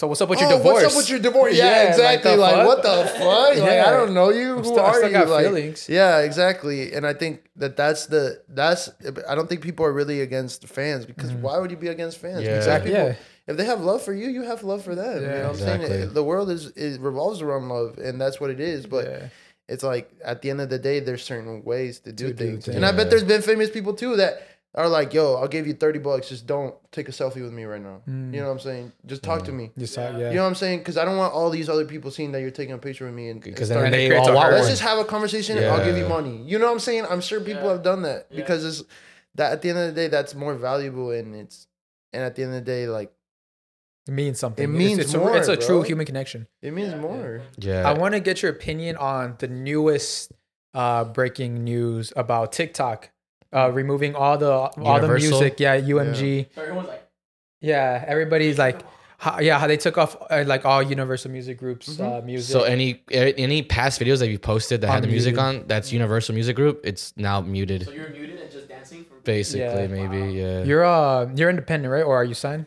So, what's up with your "Oh, divorce? what's up with your divorce?" Yeah, Yeah, like, exactly. the Like, what the fuck? Like, I don't know you. I'm Who still- I are still you? got like, feelings. yeah, exactly. And I think that that's the that's. I don't think people are really against fans because mm. why would you be against fans? Yeah. Exactly. Yeah. If they have love for you, you have love for them. you know what I'm saying? Exactly. It- the world is it revolves around love, and that's what it is. But Yeah. it's like at the end of the day, there's certain ways to do To do things. things. And I bet there's been famous people too that are like, "Yo, I'll give you thirty bucks. Just don't take a selfie with me right now." Mm. You know what I'm saying? Just talk to me. Just, uh, Yeah. yeah. You know what I'm saying? Because I don't want all these other people seeing that you're taking a picture with me and, and Because start- then they creates all a want hurt. let's just have a conversation and I'll give you money. You know what I'm saying? I'm sure people Yeah. have done that Yeah. because it's that at the end of the day, that's more valuable and it's and at the end of the day, like It means something. It means it's, more, a, it's a true human connection. it means Yeah, yeah. more. Yeah. I want to get your opinion on the newest uh, breaking news about TikTok uh, removing all the all the music. Yeah, UMG. Everyone's like, Yeah, everybody's like, how, yeah, how they took off uh, like all Universal Music Groups uh, music. So any any past videos that you posted that had the music Unmuted. on, that's Universal Music Group. It's now muted. so you're muted and just dancing for Basically, Yeah. maybe yeah. You're uh you're independent, right? Or are you signed?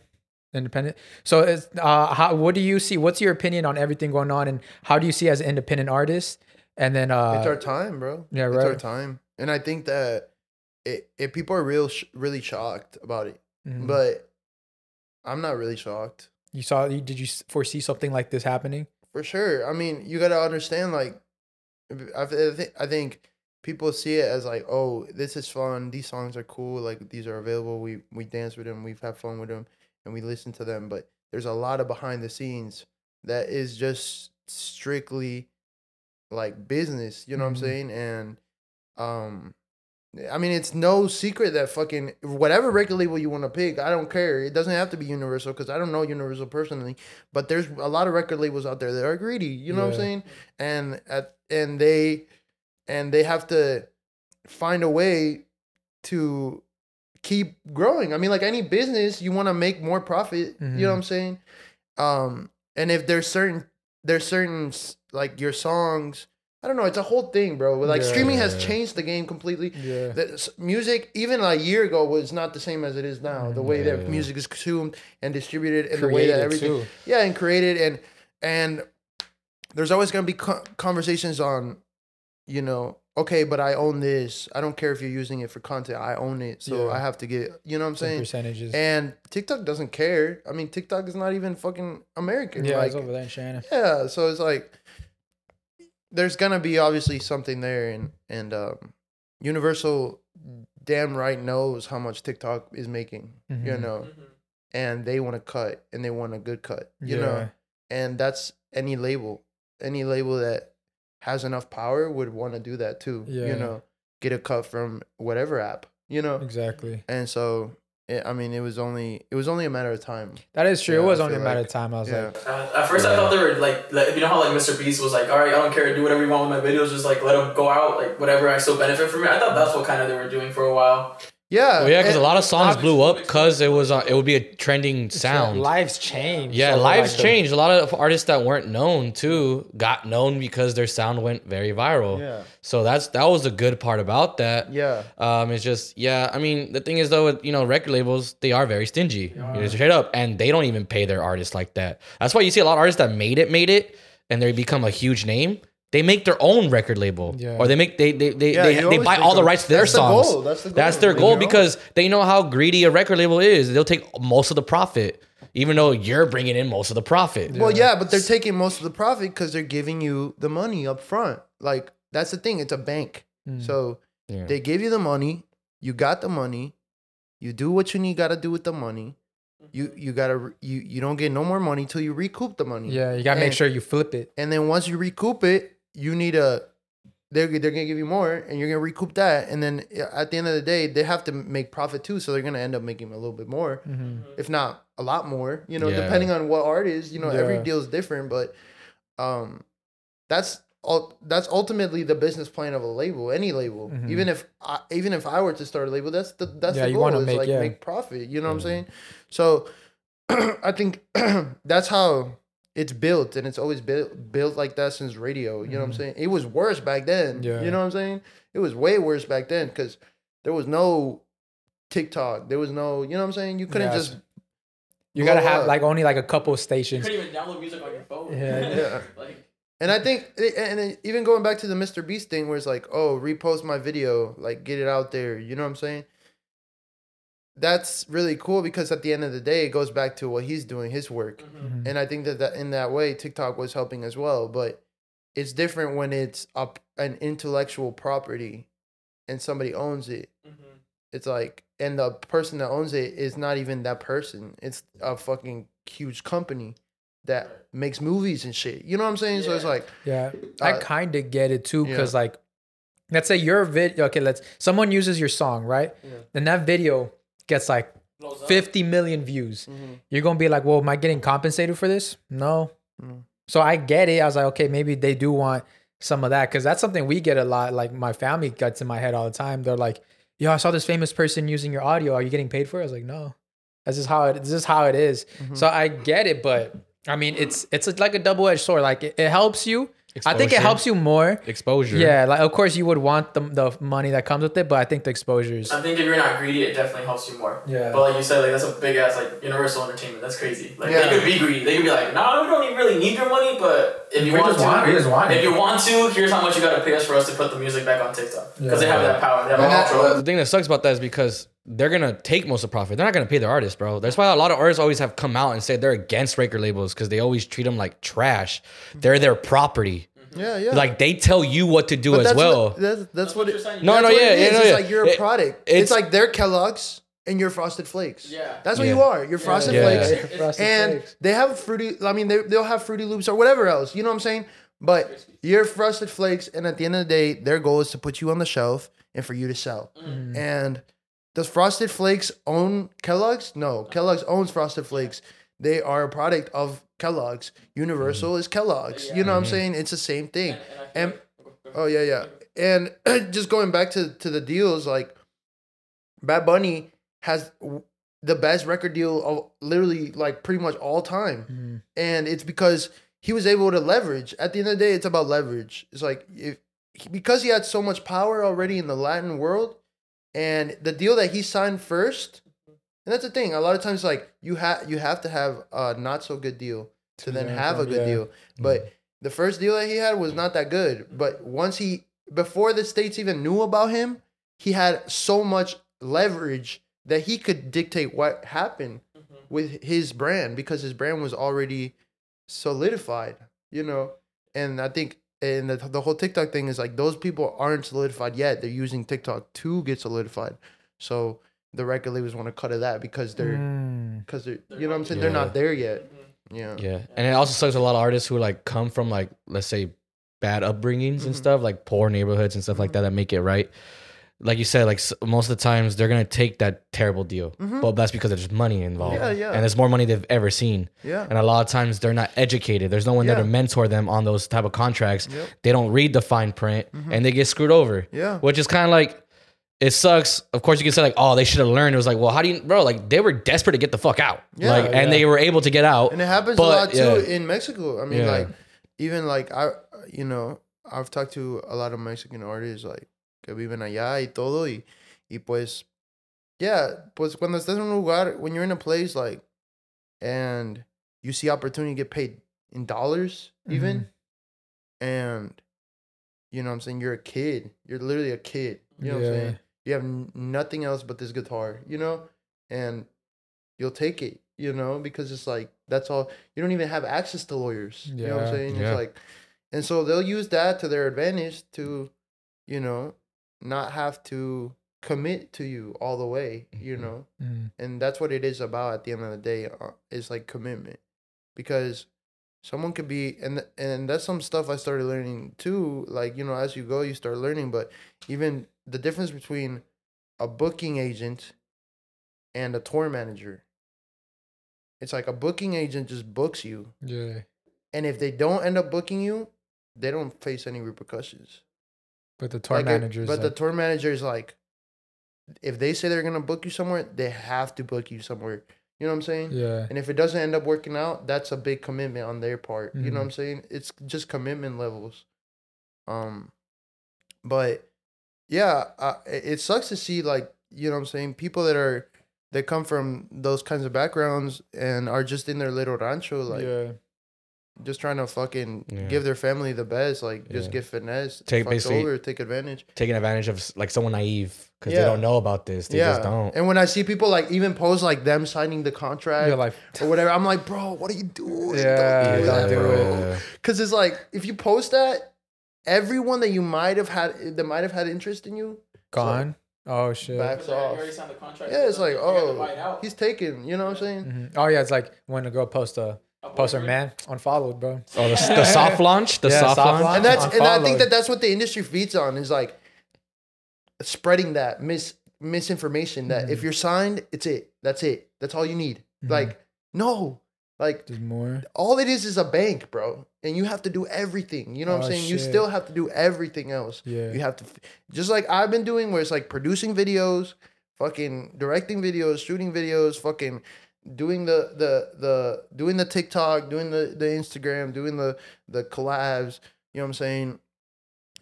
Independent. So it's uh how what do you see? What's your opinion on everything going on and how do you see as an independent artist? And then uh it's our time, bro. yeah, right. It's our time, and I think that it, if people are real, sh- really shocked about it, Mhm. but I'm not really shocked you saw you did you foresee something like this happening? for sure. I mean, you got to understand, like, I, th- I think I think people see it as like, oh, this is fun. These songs are cool. Like, these are available. We we dance with them. We've had fun with them, and we listen to them. But there's a lot of behind the scenes that is just strictly like business. You know Mhm. what I'm saying? And um. I mean, it's no secret that fucking whatever record label you want to pick, I don't care. It doesn't have to be Universal because I don't know Universal personally, but there's a lot of record labels out there that are greedy. You know what I'm saying? And at and they and they have to find a way to keep growing. I mean, like any business, you want to make more profit. You know what I'm saying? Um, and if there's certain there's certain like your songs, I don't know. It's a whole thing, bro. Like Yeah. streaming has changed the game completely. Yeah. The music, even a year ago, was not the same as it is now. The way that Yeah. music is consumed and distributed, and the way that everything, too. yeah, and created, and and there's always gonna be co- conversations on, you know, okay, but I own this. I don't care if you're using it for content. I own it, so. I have to get. You know what I'm Some saying? percentages. And TikTok doesn't care. I mean, TikTok is not even fucking American. yeah, like, it's over there in Shannon. yeah, so it's like there's gonna be obviously something there, and and um, Universal damn right knows how much TikTok is making, you Mhm. know, and they want to cut, and they want a good cut, you Yeah. know, and that's any label, any label that has enough power would want to do that too, Yeah. you know, get a cut from whatever app, you know, Exactly. and so. It, I mean, it was only it was only a matter of time. That is true. Yeah, it was only a matter like- of time. I was Yeah. like, Uh, at first, I thought they were like, like, you know how like Mr. Beast was like, all right, I don't care, do whatever you want with my videos, just like let them go out, like whatever, I still benefit from it. I thought that's what kind of they were doing for a while. Yeah, Well, yeah, because a lot of songs blew up because it was uh, it would be a trending sound. lives change. Yeah, So, lives like, the- changed. A lot of artists that weren't known too got known because their sound went very viral. Yeah. So that's that was the good part about that. Yeah. Um, it's just yeah. I mean, the thing is though, with, you know, record labels they are very stingy, you know, straight up, and they don't even pay their artists like that. That's why you see a lot of artists that made it, made it, and they become a huge name. They make their own record label, Yeah. or they make they they they, Yeah, they, they buy all the rights to their that's the goal, that's the That's goal, their you goal know? because they know how greedy a record label is. They'll take most of the profit, even though you're bringing in most of the profit. Well, yeah, but they're taking most of the profit because they're giving you the money up front. Like that's the thing; it's a bank. Mm. So Yeah. they give you the money. You got the money. You do what you need got to do with the money. You you gotta you you don't get no more money till you recoup the money. Yeah, you gotta make sure you flip it. And then once you recoup it, you need a. They're, they're gonna give you more, and you're gonna recoup that, and then at the end of the day, they have to make profit too, so they're gonna end up making a little bit more, if not a lot more. You know, Yeah. depending on what art is. You know, every deal is different, but um, that's all. That's ultimately the business plan of a label, any label. Mhm. Even if I, even if I were to start a label, that's the that's Yeah, the goal wanna is make- like yeah. make profit. You know what I'm saying? So I think that's how it's built, and it's always built built like that since radio. You know what I'm saying? It was worse back then. Mm-hmm. Yeah. You know what I'm saying? It was way worse back then because there was no TikTok. There was no. You know what I'm saying? You couldn't Yes. just. You gotta have up. like only like a couple stations. You stations. couldn't even download music on your phone. Yeah. Yeah. like, And I think, and then even going back to the Mr. Beast thing, where it's like, oh, repost my video, like get it out there. You know what I'm saying? That's really cool because at the end of the day, it goes back to what he's doing, his work. Mhm. And I think that, that in that way, TikTok was helping as well. But it's different when it's a, an intellectual property and somebody owns it. mm-hmm. It's like, and the person that owns it is not even that person. It's a fucking huge company that makes movies and shit. You know what I'm saying? So it's like, Yeah, I Uh, kind of get it too yeah. because like, let's say your video. Okay, let's someone uses your song, right? Yeah. Then that video gets like 50 million views. Mhm. You're gonna be like, well, am I getting compensated for this? No. No. So I get it. I was like, okay, maybe they do want some of that because that's something we get a lot. Like my family gets in my head all the time. They're like, "Yo, I saw this famous person using your audio. Are you getting paid for it?" I was like, "No, that's just how it. This is how it is." Mm-hmm. So I get it, but I mean, it's it's like a double edged sword. Like it, it helps you. I think it helps you more. Exposure. Yeah, like of course you would want the the money that comes with it, but I think the exposure is I think if you're not greedy, it definitely helps you more. Yeah. But like you said, like that's a big ass like Universal Entertainment. That's crazy. Like Yeah. they could be greedy. They could be like, no, we don't even really need your money, but if you We want just to, want- we just want if it. you want to, here's how much you gotta pay us for us to put the music back on TikTok because they have that power. They have that- control. The thing that sucks about that is because they're gonna take most of the profit. They're not gonna pay their artists, bro. That's why a lot of artists always have come out and said they're against record labels because they always treat them like trash. They're their property. Yeah, yeah. Like they tell you what to do But as that's well. What, that's, that's what what it. you're saying. No, that's no, what yeah, it yeah, is. no, It's yeah. like you're a It- product. it's- It's, like they're Kellogg's and you're Frosted Flakes. Yeah. That's what Yeah. you are. You're Frosted Yeah. Flakes. Frosted and Flakes. they have fruity. I mean, they they'll have Fruity Loops or whatever else. You know what I'm saying? But you're Frosted Flakes, and at the end of the day, their goal is to put you on the shelf and for you to sell. Mm-hmm. And does Frosted Flakes own Kellogg's? No, Kellogg's owns Frosted Flakes. They are a product of Kellogg's. Universal is Kellogg's. You know what I'm saying? It's the same thing. And oh yeah, yeah. And just going back to to the deals, like Bad Bunny has the best record deal of literally like pretty much all time, and it's because he was able to leverage. At the end of the day, it's about leverage. It's like if because he had so much power already in the Latin world, and the deal that he signed first, and that's the thing. A lot of times, like you have you have to have a not so good deal to then have a good yeah. deal. Mm. But the first deal that he had was not that good. But once he before the states even knew about him, he had so much leverage that he could dictate what happened mm-hmm. with his brand because his brand was already solidified, you know. And I think and the, the whole TikTok thing is like those people aren't solidified yet. They're using TikTok to get solidified. So the record labels want to cut of that because they're Mm. because they're, you know what I'm saying they're not there yet. Yeah. Yeah, and it also sucks a lot of artists who like come from like let's say bad upbringings Mm-hmm. and stuff, like poor neighborhoods and stuff like that that make it right. Like you said, like s- most of the times they're gonna take that terrible deal, but that's because there's money involved, Mm-hmm. Yeah, yeah. and there's more money they've ever seen. Yeah. And a lot of times they're not educated. There's no one there Yeah. to mentor them on those type of contracts. Yep. They don't read the fine print, and they get screwed over. Mm-hmm. Yeah. which is kind of like. It sucks. Of course, you can say like, "Oh, they should have learned." It was like, "Well, how do you, bro? Like, they were desperate to get the fuck out, Yeah, like, and yeah. they were able to get out." And it happens But, a lot too yeah. in Mexico. I mean, Yeah. like even like I, you know, I've talked to a lot of Mexican artists like que viven allá y todo y y pues yeah, pues cuando estás en un lugar, when you're in a place like, and you see opportunity to get paid in dollars even, mm-hmm. and you know what I'm saying you're a kid, you're literally a kid. You know what I'm saying? You have nothing else but this guitar, you know, and you'll take it, you know, because it's like that's all. You don't even have access to lawyers. You know what I'm saying? Yeah. It's like, and so they'll use that to their advantage to, you know, not have to commit to you all the way. You Mhm. know, Mm. and that's what it is about at the end of the day. Uh, is like commitment, because someone could be and and that's some stuff I started learning too. Like you know, as you go, you start learning. But even the difference between a booking agent and a tour manager. It's like a booking agent just books you, Yeah. and if they don't end up booking you, they don't face any repercussions. But the tour Like, it- managers. but the tour manager is like, if they say they're gonna book you somewhere, they have to book you somewhere. You know what I'm saying? yeah. And if it doesn't end up working out, that's a big commitment on their part. You know what Mhm. I'm saying? It's just commitment levels. Um, but yeah, uh, it it sucks to see like you know what I'm saying people that are that come from those kinds of backgrounds and are just in their little rancho, like yeah. Just trying to fucking Yeah. give their family the best, like just Yeah. get finesse, Take fucked basically- over, take advantage. taking advantage of like someone naive because Yeah. they don't know about this. They just don't. And when I see people like even post like them signing the contract You're like, or whatever, I'm like, bro, what are you doing? Yeah, don't do that, do bro. it. Because it's like if you post that, everyone that you might have had that might have had interest in you gone. Oh shit. backs You off. already signed the contract. Yeah, it's like, You have to buy it oh, he's taken. You know what I'm saying? Mhm. Oh yeah, it's like when a girl posts a post her man unfollowed, bro. Oh, the, the soft launch, the Yeah, soft, soft launch. launch. And that's and I think that that's what the industry feeds on is like spreading that mis misinformation that if you're signed, it's it. That's it. That's all you need. Mhm. Like no, Like There's more. all it is is a bank, bro, and you have to do everything. You know what Oh, I'm saying? You still have to do everything else. Yeah. You have to, just like I've been doing, where it's like producing videos, fucking directing videos, shooting videos, fucking doing the the the doing the TikTok, doing the the Instagram, doing the the collabs. You know what I'm saying?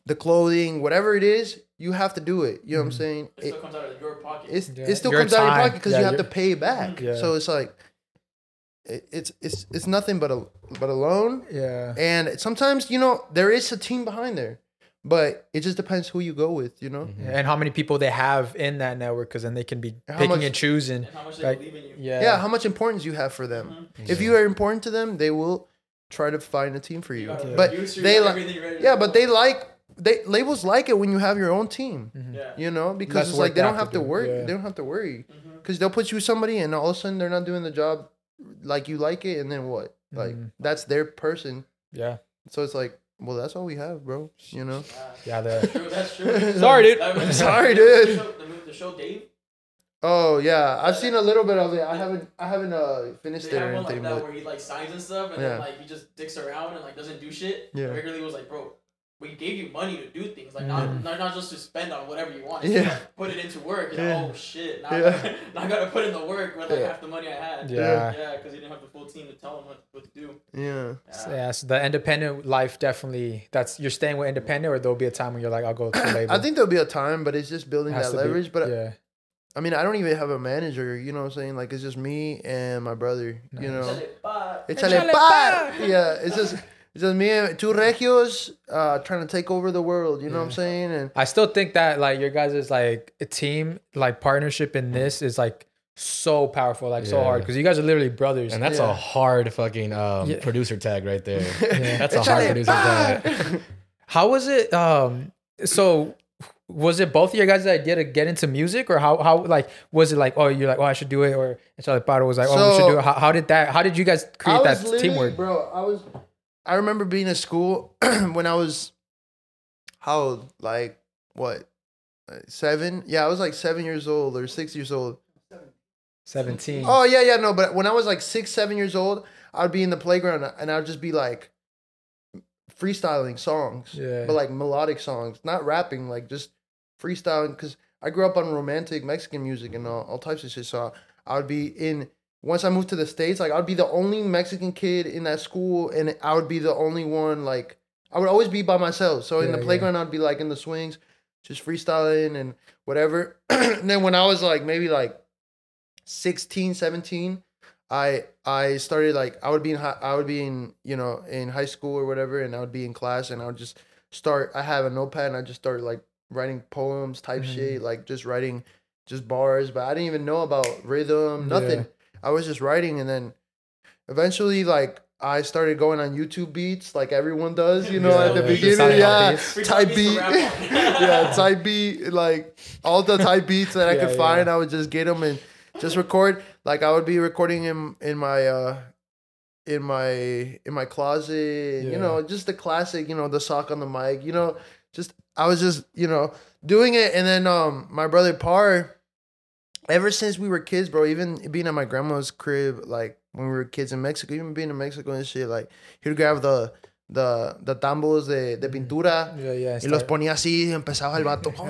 The clothing, whatever it is, you have to do it. You know what I'm mm-hmm. saying? It still comes out of your pocket. it's Yeah. it still Your comes out of your pocket because Yeah, you have your- to pay back. Yeah. So it's like it, it's it's it's nothing but a but a loan. Yeah. And sometimes you know there is a team behind there, but it just depends who you go with. You know. And how many people they have in that network, because then they can be How picking much- and choosing. and how much they Like, believe in you. yeah. Yeah. How much importance you have for them. Mm-hmm. If you are important to them, they will try to find a team for you. got But producer, they like everything ready to yeah, but they like they labels like it when you have your own team. Mm-hmm. Yeah. You know, because Less it's like they they don't have have to to do, yeah. They don't have to worry mm-hmm. because they'll put you with somebody, and all of a sudden they're not doing the job like you like it, and then what? Like Mhm. that's their person. Yeah. So it's like, well, that's all we have, bro. You know. Yeah. The, True, that's true. Sorry, dude. I remember- Sorry, dude. show- The, mo- the show Dave. Oh yeah, I've seen a little bit of it. I haven't, I haven't uh finished They it or have one like that but where he like signs and stuff, and Yeah. then like he just dicks around and like doesn't do shit. Yeah. And Wrigley was like, bro, we gave you money to do things, like not, Mm. not not just to spend on whatever you want. It's Yeah. like, put it into work. And, Yeah. Oh shit! Now, Yeah. I gotta, now I gotta put in the work with like Yeah. half the money I had. Yeah. Yeah, because you didn't have the full team to tell him what, what to do. yeah. yeah. So the independent life definitely. That's you're staying with independent, or there'll be a time when you're like, I'll go to label. I think there'll be a time, but it's just building Has that to be- leverage. But yeah. I mean, I don't even have a manager. You know what I'm saying? Like it's just me and my brother. You know. But Échale Échale par. Yeah, it's just it's just me and two regios uh, trying to take over the world. You know what I'm saying? And I still think that like your guys' is like a team like partnership in this is like so powerful, like so hard because you guys are literally brothers. And that's Yeah. a hard fucking um, Yeah. producer tag right there. That's a hard producer par. tag. How was it? Um, so was it both of your guys' idea to get into music, or how how like was it like oh you're like oh I should do it, or Charlie Paro was like oh we should do it. How, how did that? How did you guys I create was that teamwork? bro. I was. I remember being in school when I was how old? Like what? Uh, Seven? Yeah, I was like seven years old or six years old. Seventeen. Oh yeah, yeah, no. But when I was like six, seven years old, I'd be in the playground and I'd just be like freestyling songs, Yeah. but like melodic songs, not rapping, like just freestyling. Because I grew up on romantic Mexican music and all, all types of shit. So I would be in. Once I moved to the states, like I'd be the only Mexican kid in that school, and I would be the only one. Like I would always be by myself. So in Yeah, the yeah. playground, I'd be like in the swings, just freestyling and whatever. and then when I was like maybe like 16 17 i i started like i would be in hi- i would be in you know in high school or whatever and i would be in class and i would just start i have a notepad and i just start like writing poems type Mhm. shit like just writing just bars but i didn't even know about rhythm nothing Yeah. I was just writing and then eventually like i started going on youtube beats like everyone does you know Yeah, at the beginning just sounding out yeah type beats beat. yeah type beat like all the type beats that i Yeah, could yeah. find i would just get them and just record. Like i would be recording in in my uh in my in my closet Yeah. you know just the classic you know the sock on the mic you know just i was just you know doing it and then um my brother par ever since we were kids bro even being at my grandma's crib like when we were kids in mexico even being in mexico and shit like he would grab the the the tambos de, de mm. pintura Yeah, yeah. y los ponía así y empezaba el vato.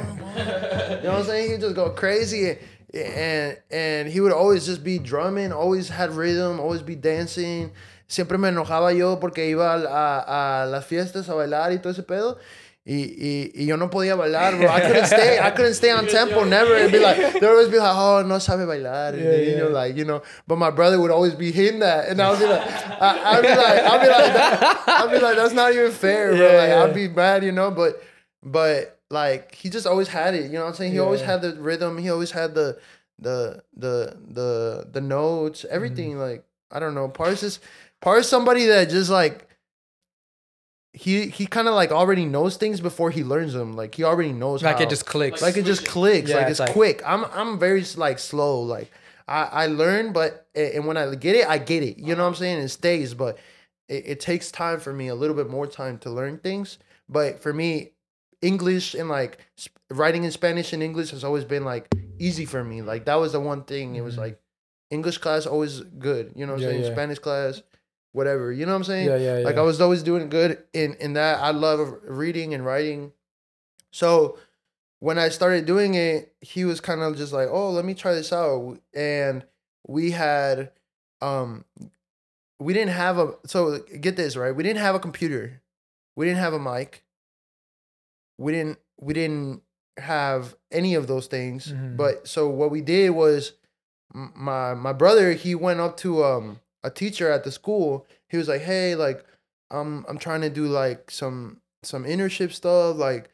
You know what I'm saying? He'd just go crazy. And and he would always just be drumming, always had rhythm, always be dancing. Siempre me enojaba yo porque iba a, a, a las fiestas a bailar y todo ese pedo. Y, y, y yo no podía bailar, bro. I couldn't stay. I couldn't stay on tempo. Never. It'd be like they'd always be like, "Oh, no sabe bailar." And, Yeah, you know, yeah. like you know. But my brother would always be hitting that, and I would be like, I, I'd be like, I'd be like, that, I'd be like, that's not even fair, bro. Yeah, like. I'd be mad, you know. But but like he just always had it. You know what I'm saying? He always had the rhythm. He always had the the the the the notes, Mm-hmm. everything. Like I don't know. Par's is Par's somebody that just like he he kind of like already knows things before he learns them. Like he already knows like how. it just clicks. like it just clicks. Yeah, like it's it's, like- quick. I'm I'm very like slow. Like I I learn, but and when I get it, I get it. You know what I'm saying? It stays, but it, it takes time for me, a little bit more time to learn things. But for me, English and like writing in Spanish and English has always been like easy for me. Like that was the one thing. It was Mhm. like English class always good. You know what I'm Yeah, saying? yeah. Spanish class, whatever. You know what I'm saying? Yeah, yeah, yeah. Like I was always doing good in in that. I love reading and writing. So when I started doing it, he was kind of just like, "Oh, let me try this out." And we had um we didn't have a so get this, right? We didn't have a computer. We didn't have a mic. We didn't we didn't have any of those things. Mhm. But so what we did was my my brother, he went up to um a teacher at the school. He was like, "Hey, like I'm I'm trying to do like some some internship stuff, like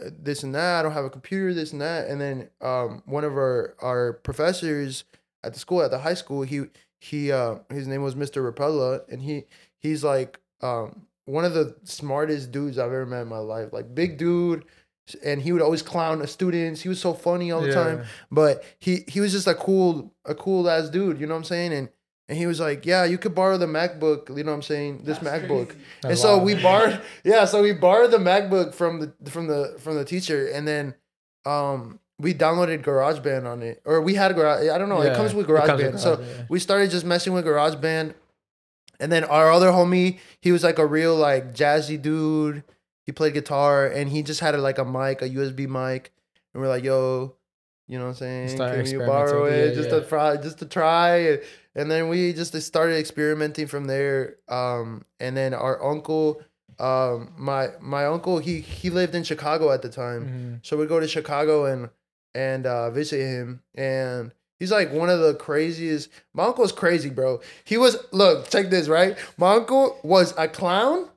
uh, this and that. I don't have a computer, this and that." And then um one of our our professors at the school at the high school, he he uh his name was Mr. Rapella, and he he's like um one of the smartest dudes I've ever met in my life. Like big dude. And he would always clown the students. He was so funny all the time but he he was just a cool a cool ass dude you know what i'm saying and and he was like yeah you could borrow the macbook you know what i'm saying this macbook. Oh, and so wow. we borrowed yeah so we borrowed the macbook from the from the from the teacher. And then um we downloaded garageband on it. Or we had garage i don't know it comes with it comes garageband. With so yeah. we started just messing with garageband. And then our other homie he was like a real like jazzy dude. He played guitar and he just had a, like a mic a usb mic. And we're like yo you know what i'm saying Start can you borrow it yeah, just yeah. to try just to try and then we just started experimenting from there um and then our uncle um my my uncle he he lived in chicago at the time Mhm. so we go to Chicago and and uh, visit him, and he's like one of the craziest. My uncle's crazy, bro. He was look, check this, right? My uncle was a clown.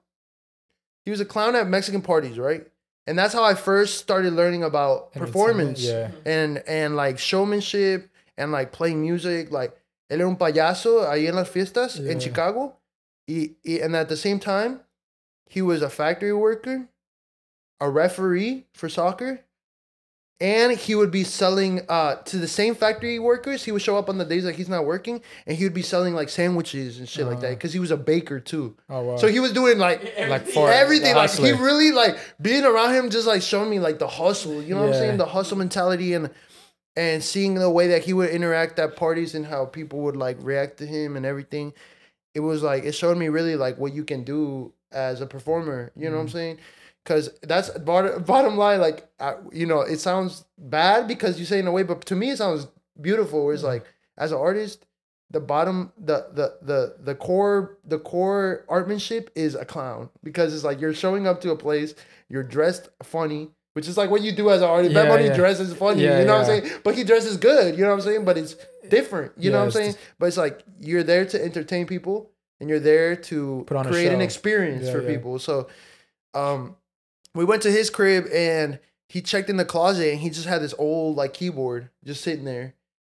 He was a clown at Mexican parties, right? And that's how I first started learning about performance Yeah. and and like showmanship and like playing music. Like él era un payaso ahí en las fiestas Yeah. in Chicago, y, y, and at the same time, he was a factory worker, a referee for soccer, and he would be selling uh to the same factory workers. He would show up on the days that he's not working, and he would be selling like sandwiches and shit like that Uh-huh. because he was a baker too. Oh wow. So he was doing like like for everything the like he really like being around him just like showing me like the hustle you know what i'm saying the hustle mentality and and seeing the way that he would interact at parties and how people would like react to him and everything it was like it showed me really like what you can do as a performer you know what i'm Mm-hmm. saying because that's bottom, bottom line like I, you know it sounds bad because you say in a way but to me it sounds beautiful where it's Mm-hmm. like as an artist the bottom the the the the core the core artmanship is a clown because it's like you're showing up to a place you're dressed funny which is like what you do as an artist. Bad Yeah, Bunny yeah. dresses funny Yeah, you know what i'm saying? But he dresses good you know what i'm saying? But it's different you know what i'm saying? but it's like you're there to entertain people and you're there to create an experience for people. So um we went to his crib and he checked in the closet and he just had this old like keyboard just sitting there.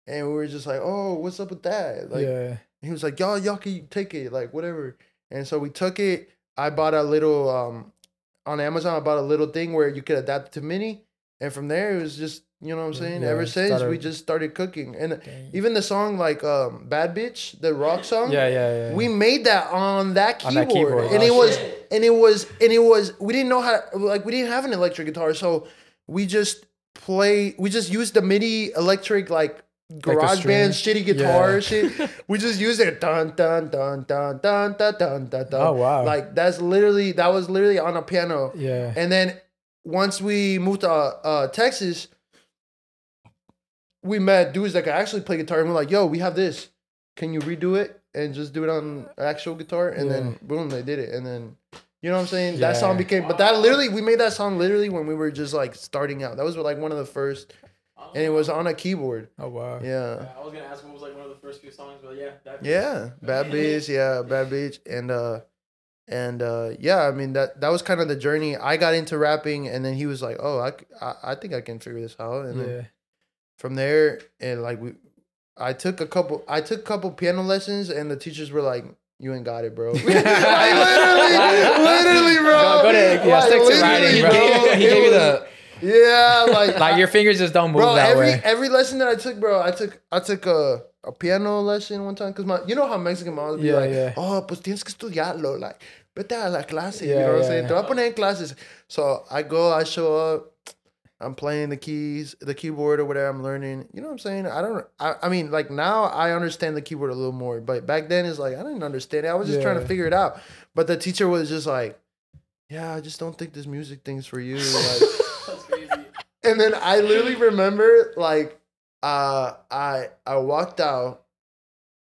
And we were just like oh what's up with that? Like yeah. he was like, y'all, y'all can take it, like whatever. And so we took it. I bought a little um on Amazon. I bought a little thing where you could adapt to MIDI, and from there it was just you know what I'm saying. Yeah, Ever since we just started cooking, and Dang. even the song like um Bad Bitch, the rock song. Yeah, yeah, yeah. We made that on that On keyboard, that keyboard. and Oh, it was, shit. and it was, and it was. We didn't know how, like, we didn't have an electric guitar, so we just play. We just used the MIDI electric, like, garage string. band shitty guitar Yeah. shit. We just used it, dun dun dun dun dun dun dun dun dun. Oh, wow. Like that's literally that was literally on a piano. yeah. And then once we moved to uh, Texas, we met dudes that could actually play guitar, and we're like, "Yo, we have this. Can you redo it and just do it on actual guitar?" And then boom, they did it. And then you know what I'm saying? That song became. But that literally, we made that song literally when we were just like starting out. That was like one of the first, and it was on a keyboard. Oh wow. Yeah. I was gonna ask what was like one of the first few songs, but yeah, that Yeah, Bad Beach, yeah, Bad Beach, and uh, and uh, yeah, I mean that that was kind of the journey. I got into rapping, and then he was like, "Oh, I I think I can figure this out." And Yeah. then from there, and like we, I took a couple, I took a couple piano lessons, and the teachers were like, "You ain't got it, bro." like literally, literally, bro. Go- go to- yeah, Like, stick to literally, writing, bro. he It gave you the yeah, like Like your fingers just don't move bro that every way. every lesson that i took bro i took i took a, a piano lesson one time because my you know how mexican moms be Yeah, like yeah. oh pues tienes que estudiarlo like vete a la clase you Yeah, know what i'm saying te voy a poner en clases so i go i show up I'm playing the keys, the keyboard or whatever. I'm learning. You know what I'm saying? I don't. I, I mean, like now I understand the keyboard a little more, but back then it's like I didn't understand it. I was just trying to figure it out. But the teacher was just like, "Yeah, I just don't think this music thing's for you." Like, And then I literally remember like uh I I walked out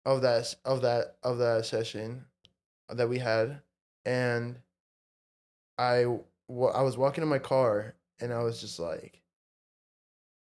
of that of that of that session that we had and I I was walking in my car and I was just like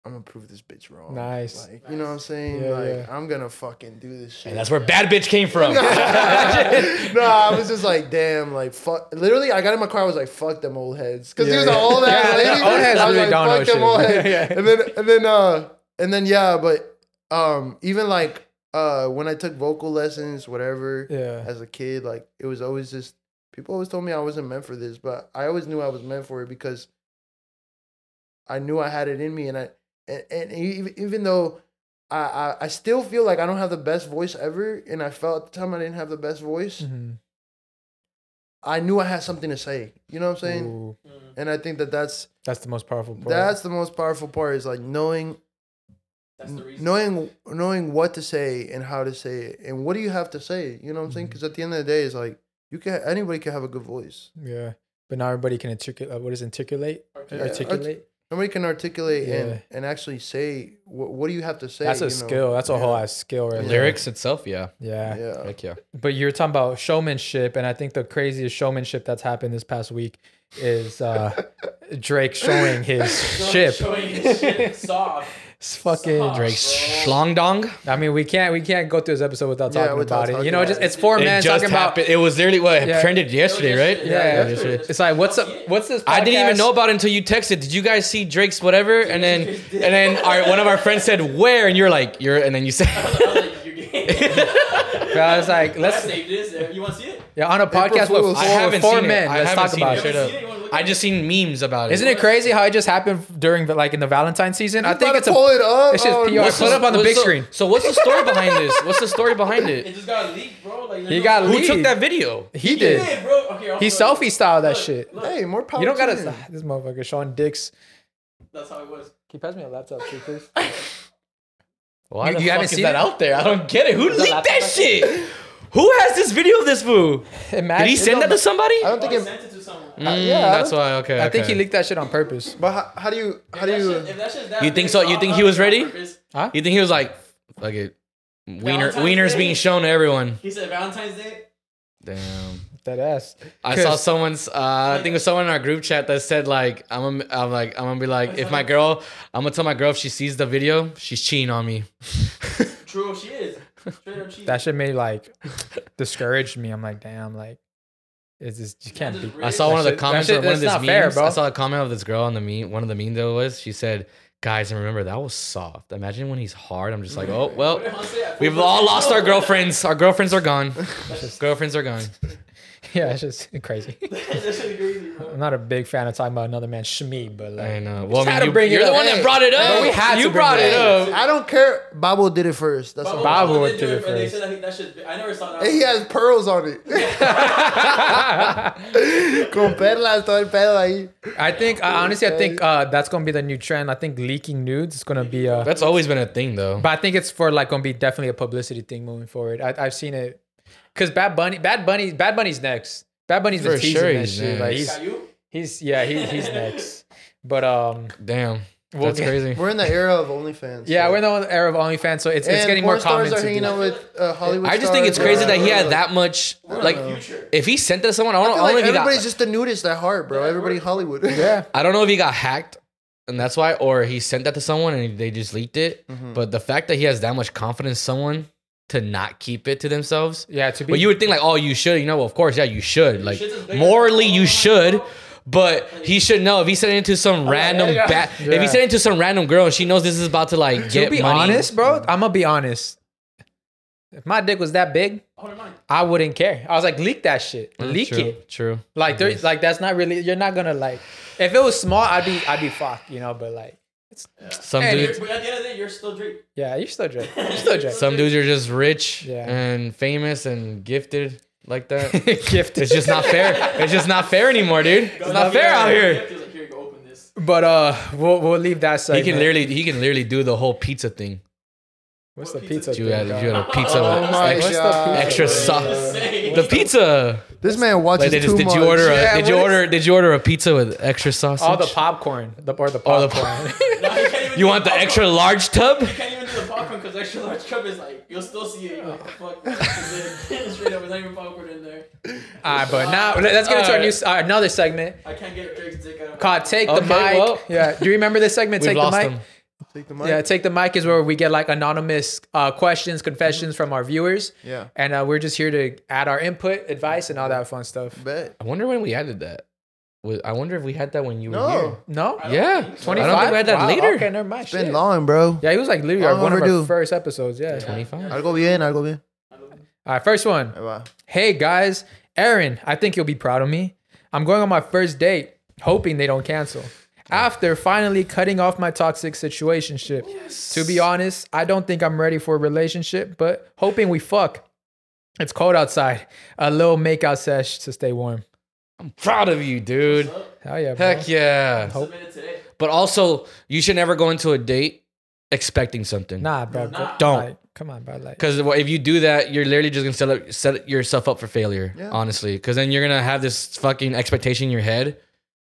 I'm gonna prove this bitch wrong. Nice. Like, you know what I'm saying? Yeah, like yeah. I'm gonna fucking do this shit. And that's where bad bitch came from. no, I was just like, damn, like fuck. Literally, I got in my car. I was like, fuck them old heads, because he Yeah, was an yeah. old ass Yeah, lady. the old heads I was really like, don't fuck them shit. old heads. Yeah. And then, and then, uh, and then, yeah, but um, even like uh, when I took vocal lessons, whatever, Yeah. as a kid, like it was always just people always told me I wasn't meant for this, but I always knew I was meant for it because I knew I had it in me, and I and, and even even though I, I I still feel like I don't have the best voice ever, and I felt at the time I didn't have the best voice. Mhm. I knew I had something to say. You know what I'm saying? Ooh, mm-hmm. And I think that that's that's the most powerful part. that's the most powerful part is like knowing That's knowing knowing what to say and how to say it and what do you have to say. You know what I'm saying? Mm-hmm. Because at the end of the day, it's like you can anybody can have a good voice. yeah. But now everybody can articulate. Uh, what is articulate? Yeah, Articulate. Nobody can articulate Yeah. and and actually say what what do you have to say. That's a you know? skill. That's a whole Yeah. ass skill right there. Lyrics itself, yeah. Yeah. Yeah. Heck yeah. But you're talking about showmanship, and I think the craziest showmanship that's happened this past week is uh, Drake showing his ship. Showing his ship soft. It's fucking Soft. Drake's Bro. schlong dong. I mean, we can't we can't go through this episode without Yeah, talking without about it. You know, about just it. it's four It men just talking about. happened. It was literally what Yeah. trended yesterday, right? Yeah, Yeah, yesterday. It's like what's up? What's this? I didn't even know about it until you texted. Did you guys see Drake's whatever? And then and then our, one of our friends said where, and you're like you're, and then you said I was like. But I was like, Let's let's save this. You want to see it? yeah on a podcast with four, I haven't four seen men. it. I Let's haven't talk seen about it. It. Straight You up. wanna see it? You wanna look I just seen memes about it. Isn't it crazy how it just happened during the like in the Valentine season? I think it's to a pull it up. it's just Oh, PR. no. Put it up on the what's big screen. So what's the story behind this? What's the story behind It it? just got leaked, bro. Like, He there's got no- Who leaked. took that video? He He did. did, bro. Okay, I'll He show you. selfie styled that Look, shit. Look, Hey, more power. You don't gotta. him. This motherfucker Sean dicks. that's how it was. Can you pass me a laptop, too, please? Why You- the you haven't fuck is seen that it? out there? I don't get it. Who leaked that shit? Who has this video of this fool? Did he send that to somebody? I don't think I it. sent it to someone. Mm, yeah, I that's don't- why. Okay, I think he okay. leaked that shit on purpose. But how, how do you? How If do you? shit- if that shit's that You think so? You think he was do it on ready? purpose. You think he was like, like it, wiener, Valentine's wieners Day? being shown to everyone? He said Valentine's Day. Damn. That ass. I saw someone's. Uh, I think it was someone in our group chat that said like, I'm, gonna, I'm like, I'm gonna be like, if my girl, I'm gonna tell my girl if she sees the video, she's cheating on me. True, she is. Straight up cheating. That shit made like discouraged me. I'm like, damn, like, it's just you can't be. I saw one of the comments that of one of that's this not fair, memes. bro. I saw a comment of this girl on the meme. One of the meme though was she said, "Guys, and remember that was soft. Imagine when he's hard. I'm just like, oh well, What did Han say? I we've all lost our girlfriends. Our girlfriends are gone. girlfriends are gone. Yeah, it's just crazy. That crazy, bro. I'm not a big fan of talking about another man's shmee, but like, I know. Well, had I to mean, you, bring it you're the up. one that brought it up. hey, we had to you bring brought it it up. up. I don't care. Babo did it first. That's all. Babo Babo did did it it, and they said that, he- that shit. I never saw that. And he has pearls on it. Con perlas, todo el pedo ahí. I think I honestly, I think uh, that's gonna be the new trend. I think leaking nudes is gonna be uh, That's always been a thing though. but I think it's for like gonna be definitely a publicity thing moving forward. I, I've seen it because Bad Bunny, Bad Bunny, Bad Bunny's next. Bad Bunny's been For teasing sure that he's shit. Like next. you? he's yeah he, he's next. But um Damn, We'll that's get- crazy. We're in the era of OnlyFans. yeah so- we're in the era of OnlyFans, so it's, it's getting more porn stars common. are to hanging do. out with uh, Hollywood. I just think it's stars, crazy that he had that much. Like, Future. if he sent that to someone, I don't, I I feel don't know like if he got. everybody's just the nudist at heart, bro. Yeah, Everybody we're- Hollywood. Yeah, I don't know if he got hacked, and that's why, or he sent that to someone and they just leaked it. Mm-hmm. But the fact that he has that much confidence, in someone to not keep it to themselves. yeah. To be But you would think like, oh, you should. You know, well, of course, yeah, you should. Like shit's as big as- morally, you should. But he should know if he sent it to some random yeah. bat. If Yeah. he sent it to some random girl and she knows this is about to like to get be money. honest, bro. I'm gonna be honest. If my dick was that big, never mind. I wouldn't care. I was like, leak that shit, mm, leak true, it. True. Like there, like that's not really. You're not gonna like. If it was small, I'd be, I'd be fucked, you know. But like, Some Hey, dudes. But at the end of the day, you're still Drake. yeah, you're still Drake. You're still Drake. Some dudes are just rich Yeah. and famous and gifted like that. Gifted. It's just not fair. It's just not fair anymore, dude. It's not fair out here. He's like, here, go open this. But uh, we'll we'll leave that side. He can literally he can literally do the whole pizza thing. What's the What pizza? You thing, had, you had a pizza Oh with my extra, God. extra sauce. The pizza. This man watches Like, did, too did much. you order a Yeah, did you what order did you order a pizza with extra sauce? All the popcorn, the or the Oh, the popcorn. Nah, you, You want the popcorn. extra large tub? You can't even do the popcorn because the extra large tub is like you'll still see it. You're like, fuck, straight up, there's not even popcorn in there. Alright, but now let- let's get into our new uh, another segment I can't get Drake's dick out of my called mouth. "Take the Mic." well. yeah, do you remember this segment? We've Take the mic. them. Take the mic. Yeah, take the mic is where we get like anonymous uh, questions, confessions from our viewers. Yeah. and uh, we're just here to add our input, advice, and all that fun stuff. Bet. I wonder when we added that. Was- I wonder if we had that when you were No. No, I don't here. Yeah. twenty-five. I don't think we had that wow, later. Okay, never mind. It's been shit. long, bro. Yeah, he was like literally Long our, one of our overdue. first episodes. Yeah. 25. Algo bien, algo bien. All right, first one. Ahí va. Hey guys, Aaron, I think you'll be proud of me. I'm going on my first date, hoping they don't cancel. After finally cutting off my toxic situationship. To be honest, I don't think I'm ready for a relationship, but hoping we fuck. It's cold outside. A little makeout sesh to stay warm. I'm proud of you, dude. Hell yeah, bro. Heck yeah. Submitted today. But also, you should never go into a date expecting something. Nah, bro. Nah. Don't. Like, come on, bro. Like, Because if you do that, you're literally just gonna set, up, set yourself up for failure. Yeah. Honestly, because then you're gonna have this fucking expectation in your head,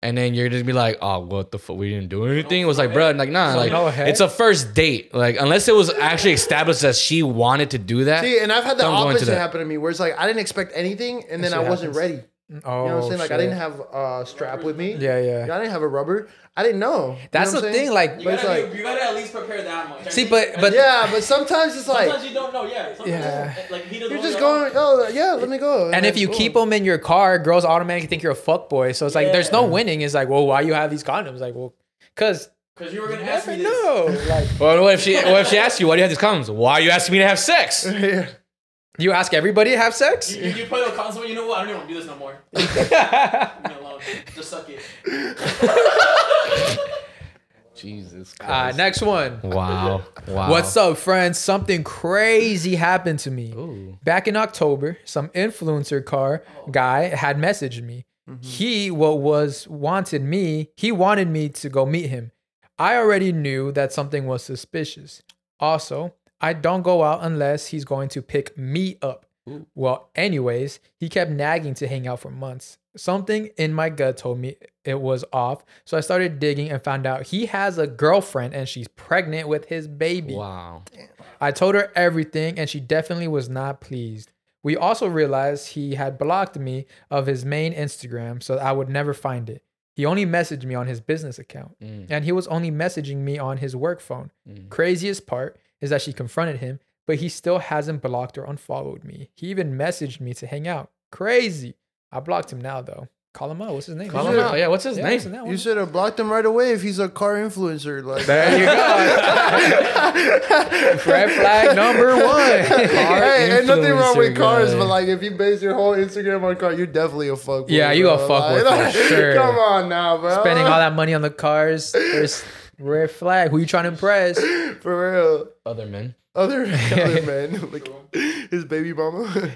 and then you're just be like, "Oh, what the fuck? We didn't do anything." It was like, bro, like nah, like no it's a first date. Like unless it was actually established that she wanted to do that. See, and I've had the Don't go into opposite that. happen to me, where it's like I didn't expect anything, and then I wasn't happens. ready. Oh, You know what I'm oh, saying? Like I didn't have a strap with me. Yeah, yeah. I didn't have a rubber. I didn't know. You That's know the thing. Like, You But gotta, like- you gotta at least prepare that much. See, but- but- yeah, but sometimes it's like sometimes you don't know. Yeah. Sometimes Yeah. Like he doesn't. you're just your going, oh yeah, let me go. and if you boom. keep them in your car, girls automatically think you're a fuck boy. So it's like there's no winning. It's like, well, why you have these condoms? Like, well, cause Because you were gonna you ask me this. know. Like, Well, what if she? What if she asks you, "Why do you have these condoms? Why are you asking me to have sex?" Yeah. You ask everybody to have sex. You, you put a console. You know what? I don't even want to do this no more. Leave me alone. Just suck it. Jesus. Uh, next one. Wow. Wow. What's up, friends? Something crazy happened to me. Ooh. Back in October, some influencer car guy had messaged me. He what was wanted me, he wanted me to go meet him. I already knew that something was suspicious. Also, I don't go out unless he's going to pick me up. Well, anyways, he kept nagging to hang out for months. Something in my gut told me it was off, so I started digging and found out he has a girlfriend and she's pregnant with his baby. Wow. I told her everything, and she definitely was not pleased. We also realized he had blocked me of his main Instagram, so I would never find it. He only messaged me on his business account, mm. and he was only messaging me on his work phone. Mm. Craziest part is that she confronted him, but he still hasn't blocked or unfollowed me. He even messaged me to hang out. Crazy. I blocked him now, though. Call him out. What's his name? Call him out. Yeah. What's his Yeah, name? what's? You should have blocked him right away if he's a car influencer. Like There you go. Red flag number one. hey, ain't nothing wrong with cars, guy. but like if you base your whole Instagram on car, you're definitely a fuck. Yeah, you a fuckboy for sure. Come on now, bro. spending all that money on the cars. There's red flag. Who you trying to impress? for real. Other men. Other other men, like his baby mama.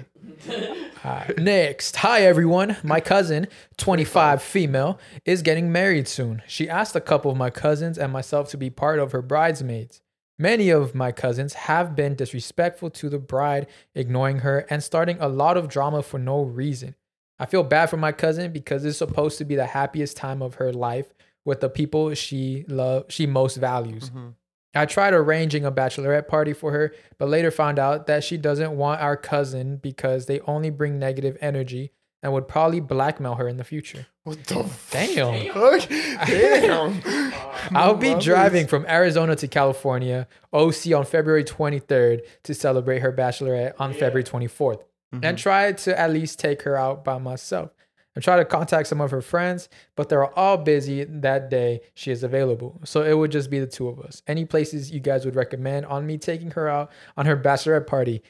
Next, hi everyone. My cousin, 25 female, is getting married soon. She asked a couple of my cousins and myself to be part of her bridesmaids. Many of my cousins have been disrespectful to the bride, ignoring her and starting a lot of drama for no reason. I feel bad for my cousin because it's supposed to be the happiest time of her life with the people she love she most values. Mm-hmm. I tried arranging a bachelorette party for her, but later found out that she doesn't want our cousin because they only bring negative energy and would probably blackmail her in the future. what the Damn. fuck? Damn. I'll be driving from Arizona to California, OC on February 23rd to celebrate her bachelorette on February 24th and mm-hmm. try to at least take her out by myself. I try to contact some of her friends, but they're all busy that day she is available. So it would just be the two of us. Any places you guys would recommend on me taking her out on her bachelorette party?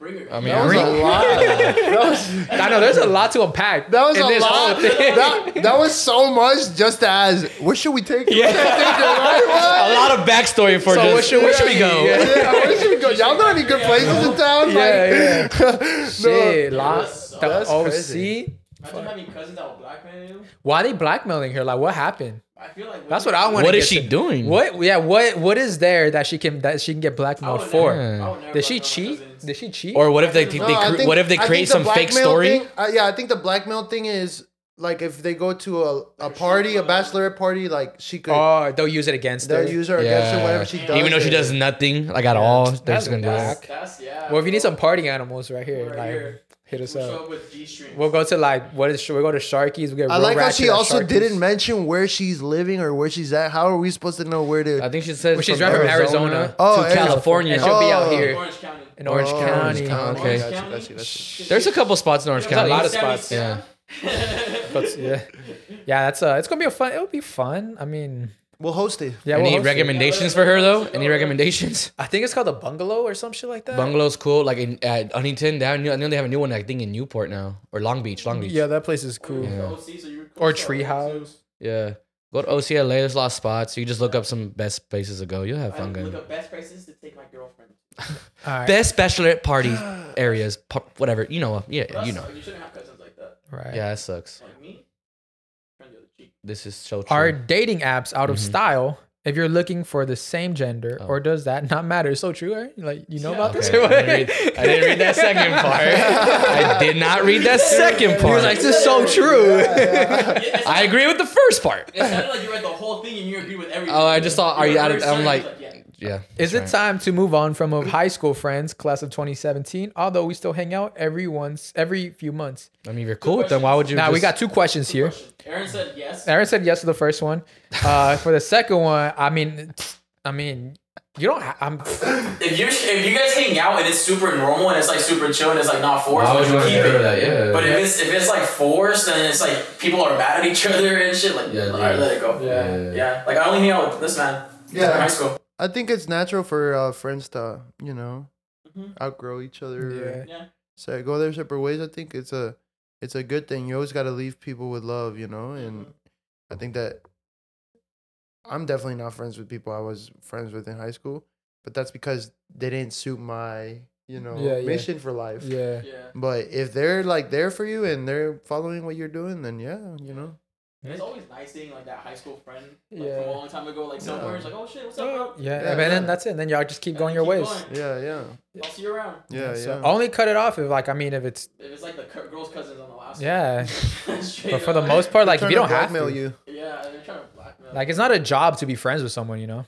Bring her. I mean, That was a lot. That was, I know there's a lot to unpack. that was in a this whole lot. thing. That, that was so much just as where should we take it? Yeah. a lot of backstory for So just. where should- where should we go? Yeah, where should we go? Y'all know any good places in town? Yeah, yeah. Shit, lot. That's- The that's OC. crazy. Imagine having cousins that will blackmail you. Why are they blackmailing her? Like, what happened? I I feel like That's what I want. What is she doing? What? Yeah. What? What is there that she can that she can get blackmailed for? never- Did she cheat? Did she cheat? Or what if they, they, No, I cre- think- what if they create think the some fake blackmail story? thing- uh, yeah, I think the blackmail thing is like if they go to a, a party, a bachelorette party, like she could. oh, they'll use it against her. They'll use her against her whatever she does. Even though she does nothing like at all, they're That's just gonna do whack. that. Yeah. well, if you need some party animals right here, Right like here. Hit us we'll up. up with We'll go to like what is? We go to Sharky's. We get. I real like how she also Sharky's. didn't mention where she's living or where she's at. How are we supposed to know where to? I think she says Well, she's from driving from Arizona Oh, to Arizona. California. And she'll be out Oh. here Orange County. in Orange Oh, County. County. Okay. Got you, got you, got you. There's a couple spots in Orange There's a lot of spots. Yeah. But, yeah, yeah. That's uh, it's gonna be a fun. It'll be fun. I mean, We'll host it. yeah. Any we'll host it. recommendations for her though? Any recommendations? I think it's called the bungalow or some shit like that. Bungalow's cool. Like in at Huntington, they have, new- I know they have a new one. I think in Newport now or Long Beach. Long Beach. Yeah, that place is cool. Yeah. OC, so Or so- Treehouse. Yeah. Go to OCLA. There's a lot of spots. You just look up some best places to go. You'll have I fun look going. up best places to take my girlfriend. All right. Best bachelorette party areas. Whatever. You know. Yeah. You know. You shouldn't have cousins like that. Right. Yeah. That sucks. Like me. Friend the other cheek. This is so true. Are dating apps out of Mhm. style if you're looking for the same gender, Oh. or does that not matter? It's so true, right? Like you know Yeah. about this? I, didn't read, I didn't read that second part. I did not read that second He part. was like, "This is so true." I agree with the first part. It sounded like you read the whole thing and you agree with everything. Oh, I just thought, are you out of- I'm certain, like- yeah. Yeah. Is it right. time to move on from of high school friends, class of 2017? Although we still hang out every once, every few months. I mean, if you're cool with them, why would you? Now we got two questions here. Question. Aaron said yes. Aaron said yes to the first one. Uh, for the second one, I mean, I mean, you don't. Ha- I'm. If you if you guys hang out and it's super normal and it's like super chill and it's like not forced, Why would you keep ever it. that? Yeah. But if it's if it's like forced and it's like people are mad at each other and shit, like Yeah, all yeah. let it go. Yeah. Yeah, like I only hang out with this man. Yeah. high school. I think it's natural for uh, friends to, you know, Mhm. outgrow each other. Yeah. Yeah. So go their separate ways. I think it's a, it's a good thing. You always got to leave people with love, you know. And I think that I'm definitely not friends with people I was friends with in high school, but that's because they didn't suit my, you know, Yeah, yeah. mission for life. Yeah. Yeah. But if they're like there for you and they're following what you're doing, then yeah, you know. And it's always nice seeing like that high school friend like, Yeah. from a long time ago, like somewhere. It's like, oh shit, what's up, bro? Yeah, Yeah, and then that's it. And then y'all just keep And going your keep ways. going. Yeah, yeah, I'll see you around. yeah, So yeah. only cut it off if, like, I mean, if it's If it's like the cu- girl's cousins on the last. yeah. But for the up. most part, like, if you don't have blackmail to, you. Yeah, they're trying to blackmail. like, it's not a job to be friends with someone, you know.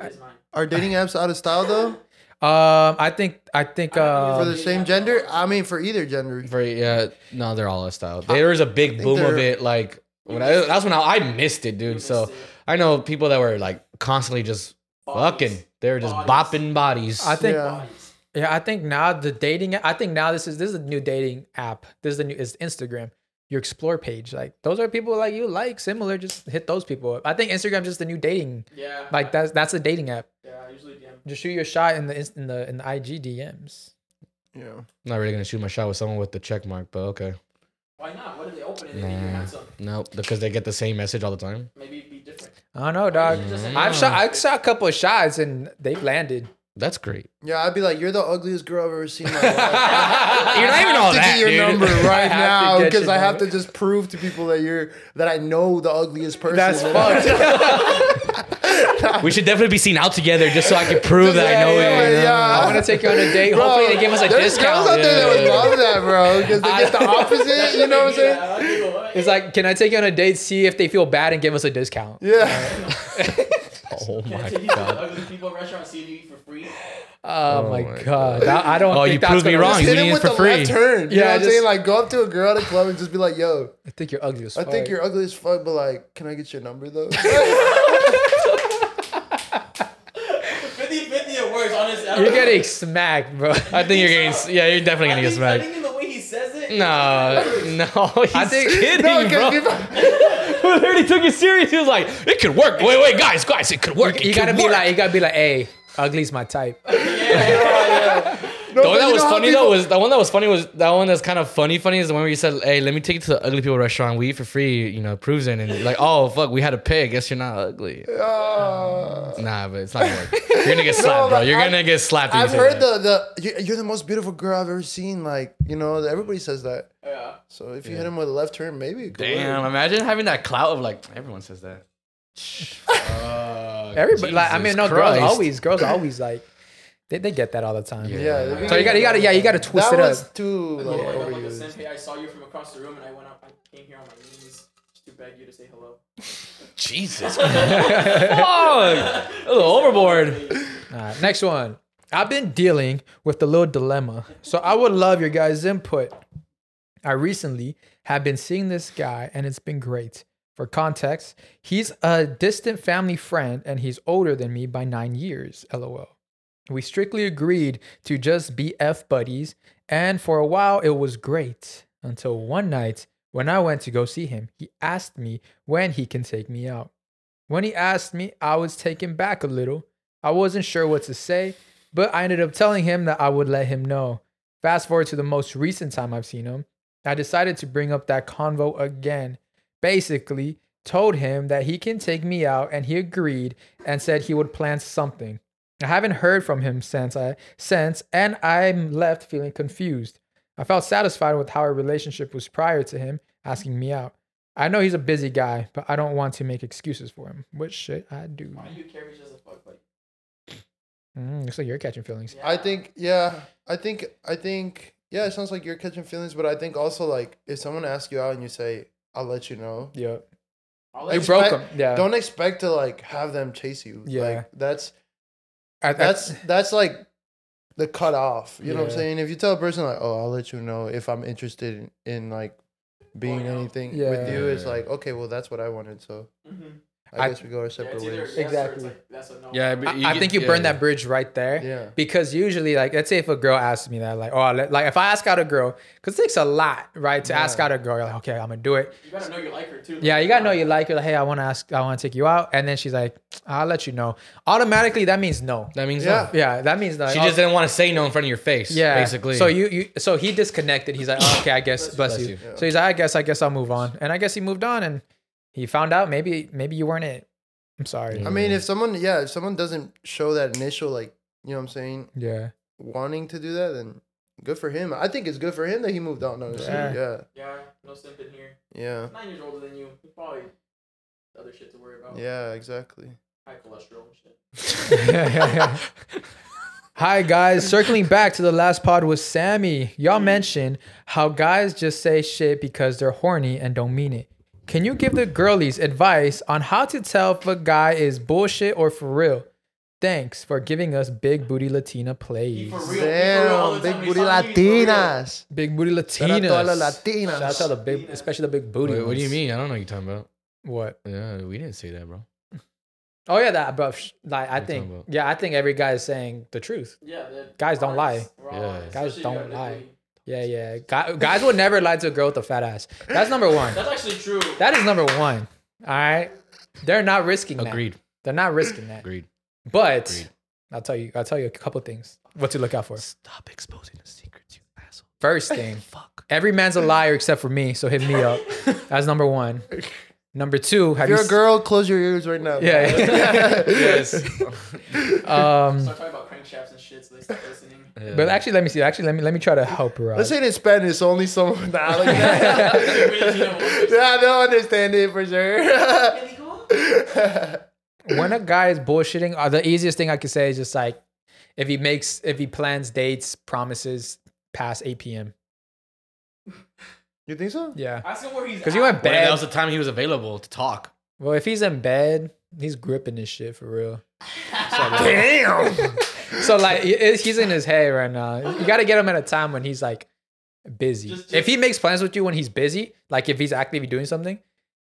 it is mine. Are dating apps out of style though? Um, I think, I think, For uh, the same gender? I mean, for either gender. For yeah, no, they're all a style. There was a big boom of it. Like when I, that's when I, I missed it, dude. So it. I know people that were like constantly just Bodies. fucking. They were just Bodies. bopping bodies. I think, Yeah. Yeah, I think now the dating, I think now this is this is a new dating app. This is the new is Instagram. Your explore page, like those are people like you like similar. Just hit those people up. I think Instagram's just the new dating. Yeah. Like that's that's a dating app. Yeah, I usually DM. Just shoot your shot in the in the in the IG DMs. Yeah. I'm not really gonna shoot my shot with someone with the check mark, but okay. Why not? What if they open it and they think you're Nah. handsome? No, because they get the same message all the time. Maybe it'd be different. I don't know, dog. Just say- I've shot I shot a couple of shots and they've landed. That's great. Yeah, I'd be like, you're the ugliest girl I've ever seen in my life. You're not I even have all to that, get your dude. number right now because I have to just prove to people that you're that I know the ugliest person. That's And- fucked. We should definitely be seen out together just so I can prove that I know yeah, it. you know? yeah. I want to take you on a date. Bro, Hopefully they give us a there's discount. girls out there that would love that, bro, because they get the opposite. You know what I'm saying? It's like, can I take you on a date? See if they feel bad and give us a discount. Yeah. Oh Can I my take you to the god. ugly people restaurant see if you eat for free? Oh, oh my, my god. I, I don't. Oh, think you that's proved me gonna- wrong. Just You hit need him it with for the free. left turn. You Yeah, know what I'm just- saying? Like, go up to a girl at a club and just be like, yo, I think you're ugly as I fuck. think you're ugly as fuck, but like, can I get your number though? It works, honestly. I don't You're know. getting smacked, bro. I think you're getting. Yeah, you're definitely gonna get think, I smacked. think in the way he says it. No, no, he's I think- kidding, no, bro. because people, Who literally took it serious? He was like, "It could work." Wait, wait, guys, guys, it could work. You It gotta could be work. like, you gotta be like, hey, ugly's my type. no, The one that was funny people- though was the one that was funny was that one that's kind of funny. Funny is the one where you said, "Hey, let me take you to the ugly people restaurant. We eat for free. You know, proves it." And like, "Oh fuck, we had to pay. I guess you're not ugly." Ah. Nah, but it's not gonna work. You're gonna get slapped, bro. You're I- gonna get slapped. you I've say heard that. the the you- you're the most beautiful girl I've ever seen. Like, you know, everybody says that. Yeah. So if you hit him with a left turn, maybe. Damn, work. imagine having that clout of like everyone says that. Everybody, like, I mean, no, Jesus girls Christ. always, girls always like, they, they get that all the time. Yeah. So you got, to you got to, yeah, you got to twist that it was up. too like Like, like, like a overused. I saw you from across the room, and I went up. I came here on my knees just to beg you to say hello. Jesus. Fuck. A little overboard. All right, next one. I've been dealing with a little dilemma, so I would love your guys' input. I recently have been seeing this guy, and it's been great. For context, he's a distant family friend, and he's older than me by nine years. LOL. We strictly agreed to just be F buddies, and for a while it was great. Until one night, when I went to go see him, he asked me when he can take me out. When he asked me, I was taken back a little. I wasn't sure what to say, but I ended up telling him that I would let him know. Fast forward to the most recent time I've seen him, I decided to bring up that convo again. Basically, told him that he can take me out, and he agreed and said he would plan something. I haven't heard from him since I since, and I'm left feeling confused. I felt satisfied with how our relationship was prior to him asking me out. I know he's a busy guy, but I don't want to make excuses for him. What should I do? Why do you carry just a fuck buddy? Mm, looks like you're catching feelings. I think yeah, I think I think yeah, it sounds like you're catching feelings, but I think also like if someone asks you out and you say, I'll let you know. Yeah. I'll You let broke Expect- him. Yeah. Don't expect to like have them chase you. Yeah. Like that's I- I- that's that's like the cutoff. You know what I'm saying? If you tell a person like, Oh, I'll let you know if I'm interested in, in like being Going out. anything Yeah. with you, it's like, okay, well that's what I wanted, so Mhm. I, I- guess we go our separate it's either ways. yes Exactly. like, that's a no. Yeah, but I, I think you yeah, burn yeah. that bridge right there. Yeah. Because usually, like, let's say if a girl asks me that, like, oh, I let- like if I ask out a girl, because it takes a lot, right, to ask out a girl. You're like, okay, I'm gonna do it. You gotta know you like her too. Yeah, you gotta know you like her. Like, hey, I want to ask, I want to take you out, and then she's like, I'll let you know. Automatically, that means no. That means Yeah. no. Yeah, that means like, She just didn't want to say no in front of your face. yeah, basically. So you, you, so he disconnected. He's like, oh, okay, I guess, bless, Bless you. you. So he's like, I guess, I guess I'll move on, and I guess he moved on, and he found out maybe, maybe you weren't it. I'm sorry. I mean, if someone yeah, if someone doesn't show that initial like, you know what I'm saying, Yeah. wanting to do that, then good for him. I think it's good for him that he moved on. Honestly, Yeah. yeah, Yeah, no simping here. yeah, Nine years older than you. You probably other shit to worry about. yeah, exactly. High cholesterol and shit. Yeah. Hi guys, circling back to the last pod with Sammy. Y'all mm. mentioned how guys just say shit because they're horny and don't mean it. Can you give the girlies advice on how to tell if a guy is bullshit or for real? Thanks for giving us big booty Latina plays. For real. be for real all Damn, big booty He's talking to you for real. Latinas. Big booty Shout out Latinas. to all the Latinas. Shout out to the big, especially the big booty. Wait, what do you ones. mean? I don't know what you're talking about. What? Yeah, we didn't say that, bro. Oh yeah, that. But sh- like, I you think, talking about? yeah, I think every guy is saying the truth. Yeah, they're Guys don't lie. raw, Yeah. Guys especially don't you got lie. booty. Yeah, yeah. Guy, guys would never lie to a girl with a fat ass. That's number one. That's actually true. That is number one. All right. They're not risking that. Agreed. They're not risking that. Agreed. But Agreed. I'll tell you, I'll tell you a couple things. What to look out for. Stop exposing the secrets, you asshole. First thing, Fuck. every man's a liar except for me, so hit me up. That's number one. Number two, have If you're you a girl, close your ears right now. Yeah. yes. um Start talking about crankshafts and shit so they start listening. But actually let me see. Actually let me let me try to help her out. Let's say it in Spanish, so only someone. Nah, like that. yeah, they'll understand it for sure. when a guy is bullshitting, uh, the easiest thing I could say is just like if he makes if he plans dates, promises past 8 p.m. you think so? Yeah. Ask him where he's Because you went What if that was the time he was available to talk. Well, if he's in bed, he's gripping this shit for real. Damn. So like, he's in his head right now. You got to get him at a time when he's like busy. Just- just- if he makes plans with you when he's busy, like if he's actively doing something,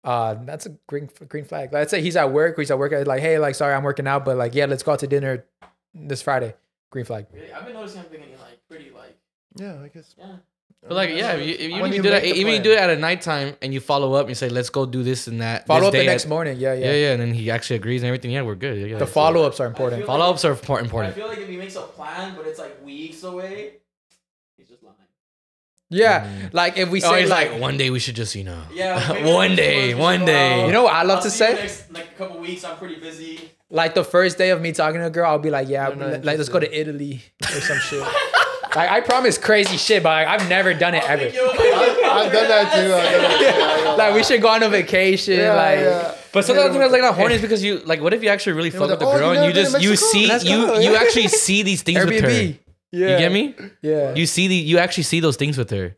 uh, that's a green green flag. Let's say he's at work, or he's at work, like, hey, like, sorry, I'm working out, but like, yeah, let's go out to dinner this Friday. Green flag. Really? I've been noticing him thinking like pretty like yeah, I guess. yeah. But like, yeah, if you, if you When even you do that, make the even you do it at a nighttime and you follow up and you say, let's go do this and that. Follow this up the day next at- morning. Yeah, yeah. Yeah, yeah, and then he actually agrees and everything. Yeah, we're good. Yeah, yeah. The follow ups are important. follow ups are impor- I important. feel like if he makes a plan but it's like weeks away, he's just lying. Yeah, mm. like if we Oh, say he's like, like, one day we should just, you know. Yeah, maybe one next day, month one should go day. out. you know what I love I'll to see you say? next like a couple weeks. I'm pretty busy. like the first day of me talking to a girl, I'll be like, yeah, They're not like let's go to Italy or some shit. like I promise crazy shit, but like, I've never done it ever. Yo, like, I've done that too. I've done that too. like we should go on a vacation. Yeah, like yeah. But sometimes I think that's like not horny is because you like. What if you actually really fuck with with the- the oh, girl and you just you see Let's you go, you actually see these things with her. Yeah. You get me? Yeah. You see the you actually see those things with her,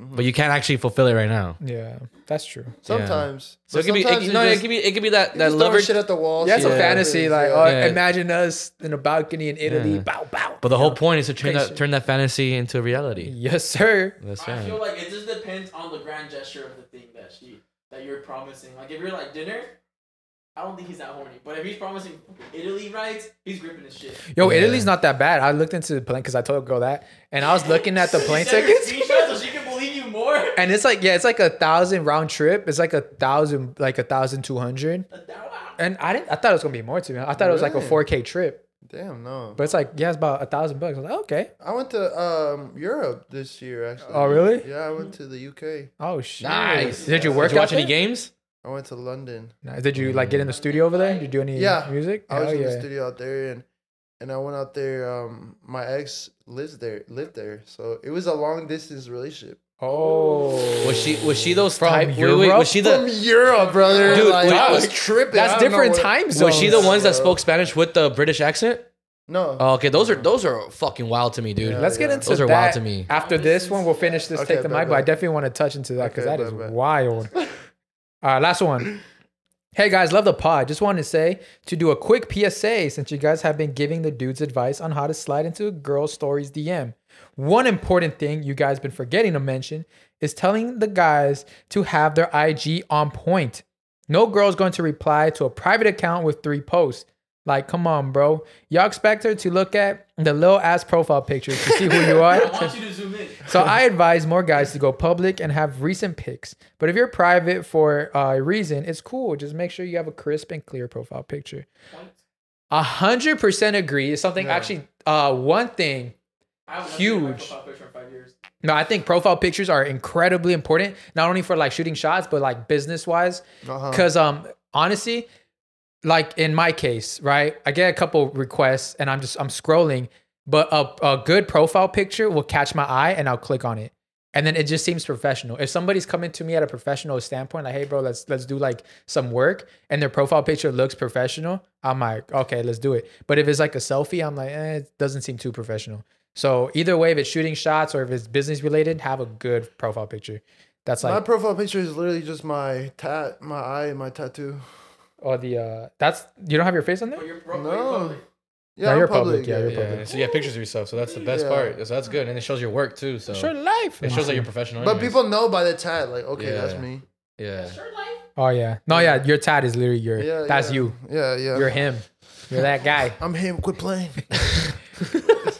but you can't actually fulfill it right now. yeah. That's true. Sometimes. So it But could be it, no, just- it could be it could be that that lover. shit at the wall. Yeah, it's see a fantasy. Like, oh, yeah. oh, imagine us in a balcony in Italy. Yeah. Bow, bow. But the whole point is to turn Crazy. that turn that fantasy into reality. Yes, sir. That's I feel like it just depends on the grand gesture of the thing that she that you're promising. Like if you're like dinner, I don't think he's that horny. But if he's promising Italy rides, he's gripping his shit. Yo, Yeah. Italy's not that bad. I looked into the plane because I told a girl that, and I was looking at the plane tickets, screenshots so she can believe you more. and it's like, yeah, it's like a thousand round trip. It's like a thousand, like a thousand two hundred. And I didn't. I thought it was gonna be more to me. I thought it was like a Really? four K trip, Damn, no. but it's like yeah, it's about a thousand bucks. I was like, okay. I went to um Europe this year actually. Oh, really? Yeah, I went to the UK. Oh shit. Nice. Did you work Did you out watch any there? games? I went to London. Nice. Did you like get in the studio over there? Did you do any Yeah, music? I was Hell in the yeah. studio out there and and I went out there. Um, my ex lives there, lived there, so it was a long distance relationship. Oh, Was she was she those From type? Wait, wait, Europe? was she From the Europe, brother. Dude, like, wait, I was was- tripping. That's I don't know different what- time was she the zones, ones that spoke Spanish with the British accent? No. Oh, okay, those are those are fucking wild to me, dude. Yeah. Let's get into Those are wild to me. After this one, we'll finish this Okay, take the bet, mic, but I definitely want to touch into that because Okay, that is bet, bet. wild. All right, last one. Hey guys, love the pod. Just wanted to say to do a quick PSA since you guys have been giving the dudes advice on how to slide into a girl stories DM. One important thing you guys been forgetting to mention is telling the guys to have their IG on point. No girl's going to reply to a private account with three posts. Like, come on, bro. Y'all expect her to look at the little ass profile picture to see who you are? I want you to zoom in. So I advise more guys to go public and have recent pics. But if you're private for a reason, it's cool. Just make sure you have a crisp and clear profile picture. A hundred percent agree. It's something Yeah. actually. Uh, one thing. I haven't Huge. my profile picture in five years. No, I think profile pictures are incredibly important. Not only for like shooting shots, but like business wise. Uh-huh. Because um, honestly, like in my case, right, I get a couple requests and I'm just I'm scrolling, but a, a good profile picture will catch my eye and I'll click on it. And then it just seems professional. If somebody's coming to me at a professional standpoint, like, hey bro, let's let's do like some work, and their profile picture looks professional, I'm like, okay, let's do it. But if it's like a selfie, I'm like, eh, it doesn't seem too professional. So either way, if it's shooting shots or if it's business related, have a good profile picture. That's like my profile picture is literally just my tat, my eye, and my tattoo. or the uh that's you don't have your face on there? But you're broke. No. Yeah, No, you're public, yeah, you're Yeah, public. so you have pictures of yourself, so that's the best Yeah. part. So that's good, and it shows your work too. So Short life. it shows that you're professional. But anyways. people know by the tat, like, okay, that's me. yeah. Short Life. Oh yeah. No, yeah. Your tat is literally your. Yeah, that's yeah. you. Yeah, yeah. You're him. You're that guy. I'm him. Quit playing.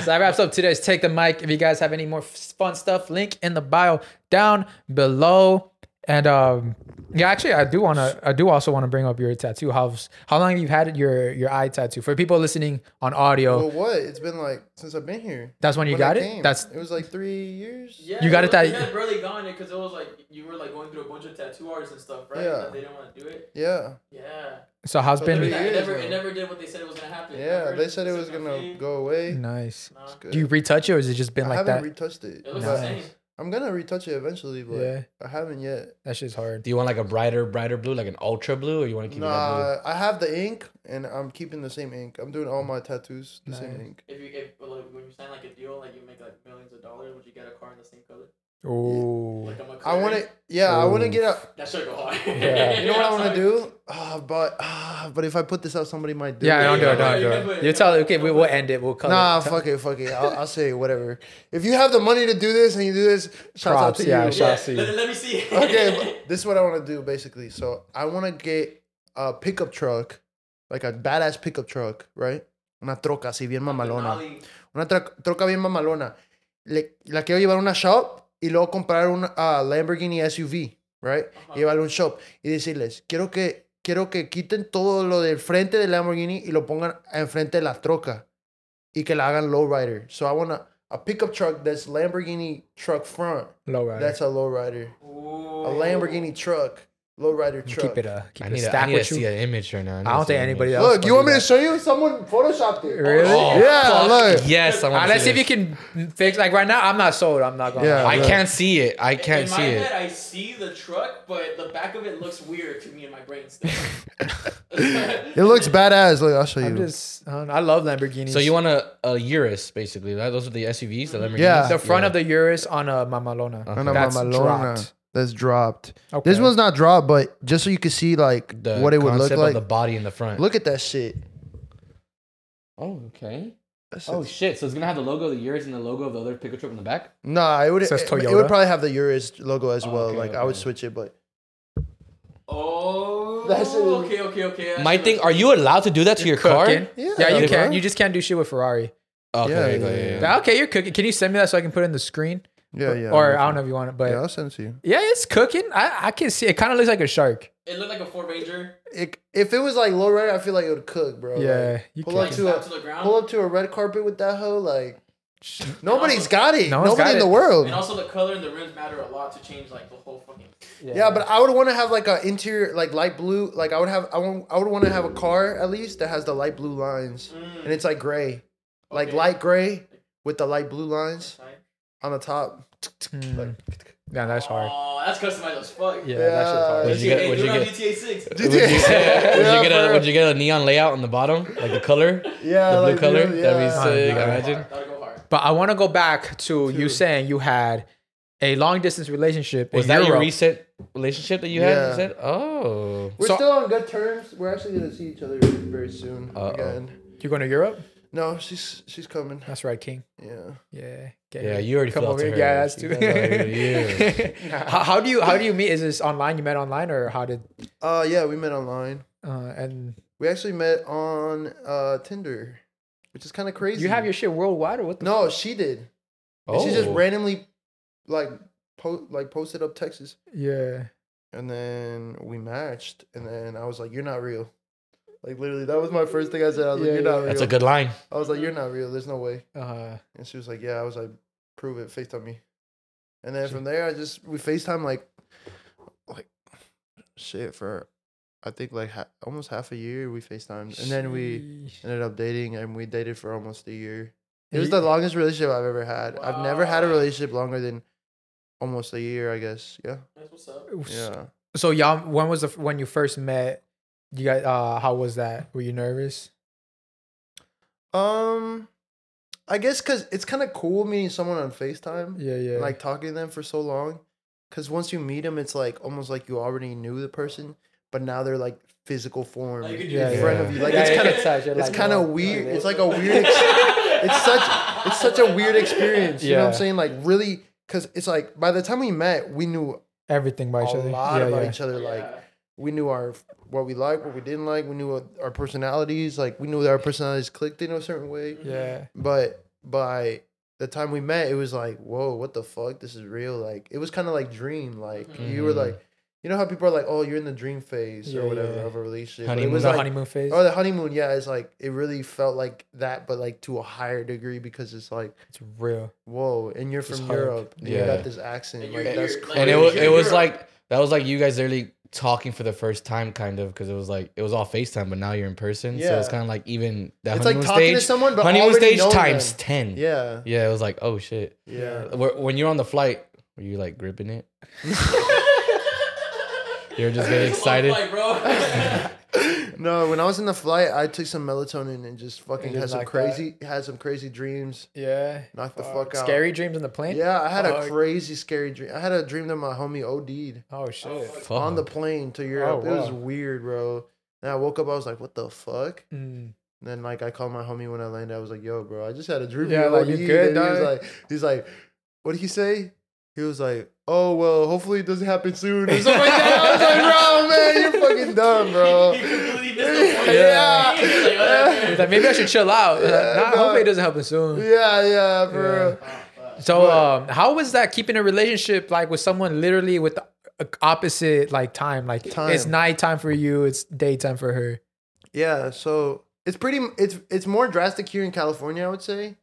So that wraps up today's take the mic. If you guys have any more fun stuff, link in the bio down below. And um, yeah, actually, I do want to. I do also want to bring up your tattoo. How's how long have you had your your eye tattoo? For people listening on audio, well, what? It's been like since I've been here. that's when you When got I it. came. That's it was like three years. Yeah, You got it was- that- You had barely gotten it because it was like you were like going through a bunch of tattoo artists and stuff, right? Yeah. That they didn't want to do it. Yeah, Yeah. so. How's So been three It, years, never, it never did what they said it was gonna happen. yeah. They said it was It's gonna go away. nice. Nah. Do you retouch it or has it just been I like haven't that? retouched it. It looks but the same. I'm gonna retouch it eventually, but Yeah. I haven't yet. that shit's hard. Do you want like a brighter, brighter blue, like an ultra blue, or you want to keep it that blue? Nah, I have the ink, and I'm keeping the same ink. I'm doing all my tattoos the same Nice. ink. If you if like, when you sign like a deal, like you make like millions of dollars, would you get a car in the same color? Oh. Like? I want to, yeah, I want to get a. That should go hard. Yeah. You know what I want to do? Ah, but ah, but if I put this out, somebody might do Yeah, it. don't do it. Don't you do can it. You tell. Okay, we will end it. We'll cut Nah, it. fuck it, fuck it. I'll, I'll say whatever. If you have the money to do this and you do this, shout out Props, to yeah, you. shout- Yeah, let, let me see. okay, this is what I want to do basically. So I want to get a pickup truck, like a badass pickup truck, right? Una troca así bien mamalona. Una tra- troca bien mamalona. Le, la quiero llevar a una shop y luego comprar un Lamborghini SUV, right? Ajá. Llevarlo a un shop y decirles, quiero que, quiero que quiten todo lo del frente del Lamborghini y lo pongan enfrente de la troca y que la hagan lowrider. So I want a, pickup truck that's Lamborghini truck front. Low rider. That's a lowrider. A Lamborghini truck. Lowrider truck. Keep it uh keep I it need, to, I stacked need to with see an image right now. I don't think anybody else. Look, you want do me to show you? Someone photoshopped it. Really? Yeah, look. Yes, I want Uh, to let's see if you can fix. Like right now, I'm not sold. I'm not going. Yeah. I look. can't see it. I can't in see my it. head, I see the truck, but the back of it looks weird to me in my brain still. It looks badass. Look, I'll show you. I'm just. I, I love Lamborghinis. So you want a, a Urus, basically? Right? Those are the SUVs, the Lamborghinis. Yeah. the front Yeah. of the Urus on a Mamalona. I know That's Mama dropped. Lona. That's dropped. Okay. This one's not dropped, but just so you can see like The what it would look concept like. of the body in the front. Look at that shit. Oh, okay. That's Oh it. shit! So it's gonna have the logo of the Urus and the logo of the other pickup truck in the back. Nah, it would. Says It, it would probably have the Urus logo as Oh, well. okay, like I would switch it, but oh, That's it. okay, okay, okay. That My thing, are you allowed to do that to your car? Yeah, Yeah, you bro. can. You just can't do shit with Ferrari. Okay, yeah, yeah. Yeah, Okay, you're cooking. Can you send me that so I can put it in the screen? Yeah, yeah. or I'll don't know if you want it, but Yeah, yeah, I'll send it to you. Yeah, it's cooking. I, I can see. It kind of looks like a shark. It looked like a Ford Ranger. It, if it was like low rider, I feel like it would cook, bro. Yeah, Like, you pull can. up Like to a to the ground. pull up to a red carpet with that hoe. Like nobody's got it. No Nobody got in the world. And also the color and the rims matter a lot to change like the whole fucking. Yeah, but I would want to have like a interior, like light blue. Like I would have, I want, I would want to have a car at least that has the light blue lines, mm. and it's like gray, like Okay. light gray with the light blue lines Right. On the top. Mm. Yeah, that's hard. Oh, that's customized as fuck. Yeah, that shit's hard. Would you get- would you get- GTA 6. Would you, would you get a Would you get a neon layout on the bottom, like the color, Yeah, the blue like, color? yeah. That'd be Yeah. sick. Yeah. Imagine. Go hard. But I want to go back to you saying you had a long distance relationship. Was in that your recent relationship that you had? Yeah. You said, oh, We're So- still on good terms. We're actually gonna see each other very soon Uh-oh. again. You're going to Europe? No, she's she's coming. That's right, King. Yeah. Yeah. Get yeah. You already Come fell over to here. her. Yeah, that's too. yeah. how, how do you how do you meet? Is this online? You met online or how did? Uh, yeah, we met online. Uh, and We actually met on uh Tinder, which is kind of crazy. you have your shit worldwide or what? The no, she did. And She just Oh. randomly, like, po- like posted up Texas, Yeah. and then we matched, and then I was like, "You're not real." Like literally, that was my first thing I said. I was Yeah, like, "You're not real." That's a good line. I was like, "You're not real. There's no way." Uh, huh. And she was like, "Yeah." I was like, "Prove it. Facetime me." And then from there, I just we Facetime like, like, shit for, I think like ha- almost half a year we Facetimed, and then we ended up dating, and we dated for almost a year. It was the longest relationship I've ever had. I've never had a relationship longer than almost a year, I guess. Yeah. That's what's up. Yeah. So y'all, when was the when you first met? You guys, uh, how was that? Were you nervous? Um I guess cuz it's kind of cool meeting someone on FaceTime. Yeah, yeah. Like talking to them for so long cuz once you meet them it's like almost like you already knew the person, but now they're like physical form. Like, Yeah, in yeah. front of you. Like Yeah, it's kind of it's it's like, kind oh, of weird. okay. It's like a weird ex- it's such it's such a weird experience. You know what I'm saying? Like really cuz it's like by the time we met, we knew everything about each a other. lot yeah, about yeah. each other like Yeah. We knew our what we liked, what we didn't like. We knew what our personalities, like we knew that our personalities clicked in a certain way. Yeah. But by the time we met, it was like, whoa, what the fuck? This is real. Like it was kind of like dream. Like you were like, you know how people are like, oh, you're in the dream phase Yeah, or whatever yeah. of a relationship. Honeymoon. It was the like, honeymoon phase. oh, the honeymoon. Yeah, it's like it really felt like that, but like to a higher degree because it's like, it's real. whoa, and you're Just from hug. Europe. And You Yeah. got this accent. And Like that's crazy. and it was it was like that was like you guys literally talking for the first time, kind of, because it was like it was all Facetime, but now you're in person, so it's kind of like even that It's like honeymoon talking to stage, someone, but honeymoon already stage times them. ten. yeah, yeah, it was like oh shit. yeah. Where- When you're on the flight, were you like gripping it? you're just getting excited. Like, bro. No, when I was in the flight, I took some melatonin and just fucking And had some knocked out. crazy, had some crazy dreams. Yeah. Knocked the Fuck. fuck out. Scary dreams in the plane. Yeah, I had a crazy, scary dream. I had a dream that my homie OD'd Oh shit. Fuck. on the plane to Europe. Oh, It was weird, bro. And I woke up, I was like, "What the fuck?" Mm. And then like I called my homie when I landed. I was like, "Yo, bro, I just had a dream." Yeah, like, you OD'd." good, And he was like, "He's like, what did he say?" He was like, "Oh well, hopefully it doesn't happen soon." Or something like that. I was like, "Bro, man, you're fucking dumb, bro." He completely missed. Yeah. He's like, like, maybe I should chill out. Yeah, nah, no. hopefully it doesn't happen soon. Yeah, yeah, for Yeah. real. So, um, how was that keeping a relationship like with someone literally with the uh, opposite like time? Like it's night Time. nighttime for you, it's daytime for her. Yeah, so it's pretty. It's it's more drastic here in California, I would say.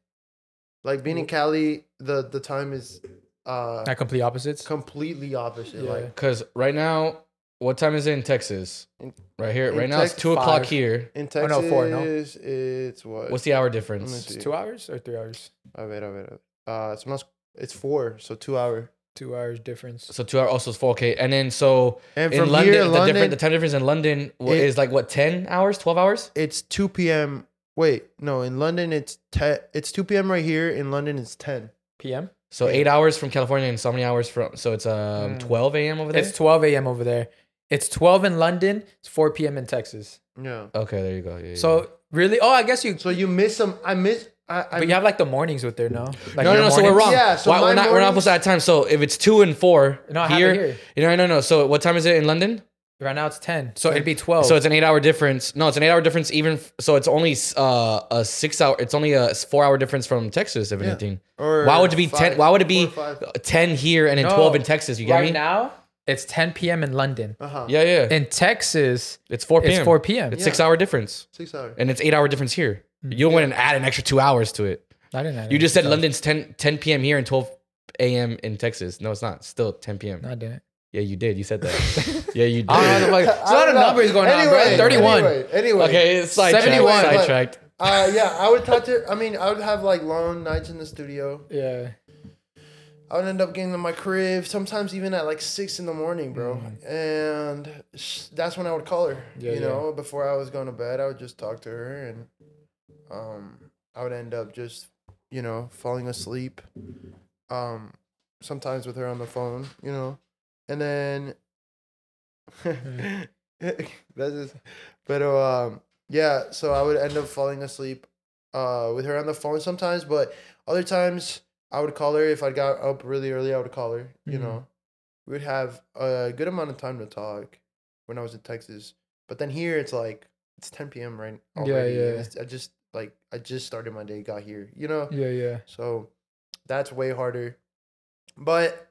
Like being in Cali, the the time is uh Like complete opposites. completely opposite. Yeah. Like Because right now, What time is it in Texas? In- right here. Right now it's Tex- two o'clock here. In Oh, Texas, no, four, no? it's what? What's the hour difference? It's two hours or three hours? A ver, a ver, a ver. Uh, it's más, it's four, so two hour. Two hours difference. So two hours also it's four K. And then so And in London, here, the London, different the time difference in London wa- It- is like what ten hours, twelve hours. it's two p.m. Wait, no, in London it's ten. It's two p.m. right here. In London it's ten. PM. So eight hours from California and so many hours from. So it's um Mm. twelve a.m. over there. It's 12 a.m. over there. It's 12 in London. It's 4 p.m. in Texas. Yeah. okay, there you go. Yeah, yeah, So really, oh, I guess you. So you miss some. I miss. I, I But you have like the mornings with there, no? Like no, no, your no. So we're mornings? wrong. Yeah, so Why- we're not. We're not mornings- supposed to add time. So if it's two and four No, I have it here, here. you know, no, no. So what time is it in London? Right now it's 10. So it'd be 12. So it's an eight-hour difference. No, it's an eight-hour difference. Even f- so, it's only uh, a six-hour. It's only a four-hour difference from Texas, if Yeah. anything. Or Why would it be five, ten? Why would it be four or five. ten here and then No. twelve in Texas? You get right me? now, it's 10 p.m. in London. Uh-huh. Yeah, yeah. In Texas, it's four p.m. it's 4 p.m. It's six-hour difference, Six hours. and it's eight-hour difference here. You don't want to add an extra two hours to it. I didn't know. You just said London's 10, 10 p.m. here and twelve a.m. in Texas. No, it's not. It's still ten p.m. No, I didn't. Yeah, you did. You said that. yeah, you did. I don't know. Like, there's a I lot don't of know. numbers going on, Anyway, bro. 31. Anyway, anyway. okay, it's sidetracked. 71. Sidetracked. Uh, yeah, I would talk to. I mean, I would have like long nights in the studio. Yeah. I would end up getting to my crib, sometimes even at like six in the morning, bro. And sh- that's when I would call her. Yeah, you yeah. know, before I was going to bed, I would just talk to her, and um, I would end up just, you know, falling asleep. Um, sometimes with her on the phone, you know, and then. that's just, but um, yeah. So I would end up falling asleep, uh, with her on the phone sometimes, but other times I would call her if I got up really early. I would call her. You Mhm. know, we would have a good amount of time to talk when I was in Texas. But then here it's like it's 10 p.m. right already. and yeah. I just like I just started my day, got here. You know, Yeah, yeah. so that's way harder. But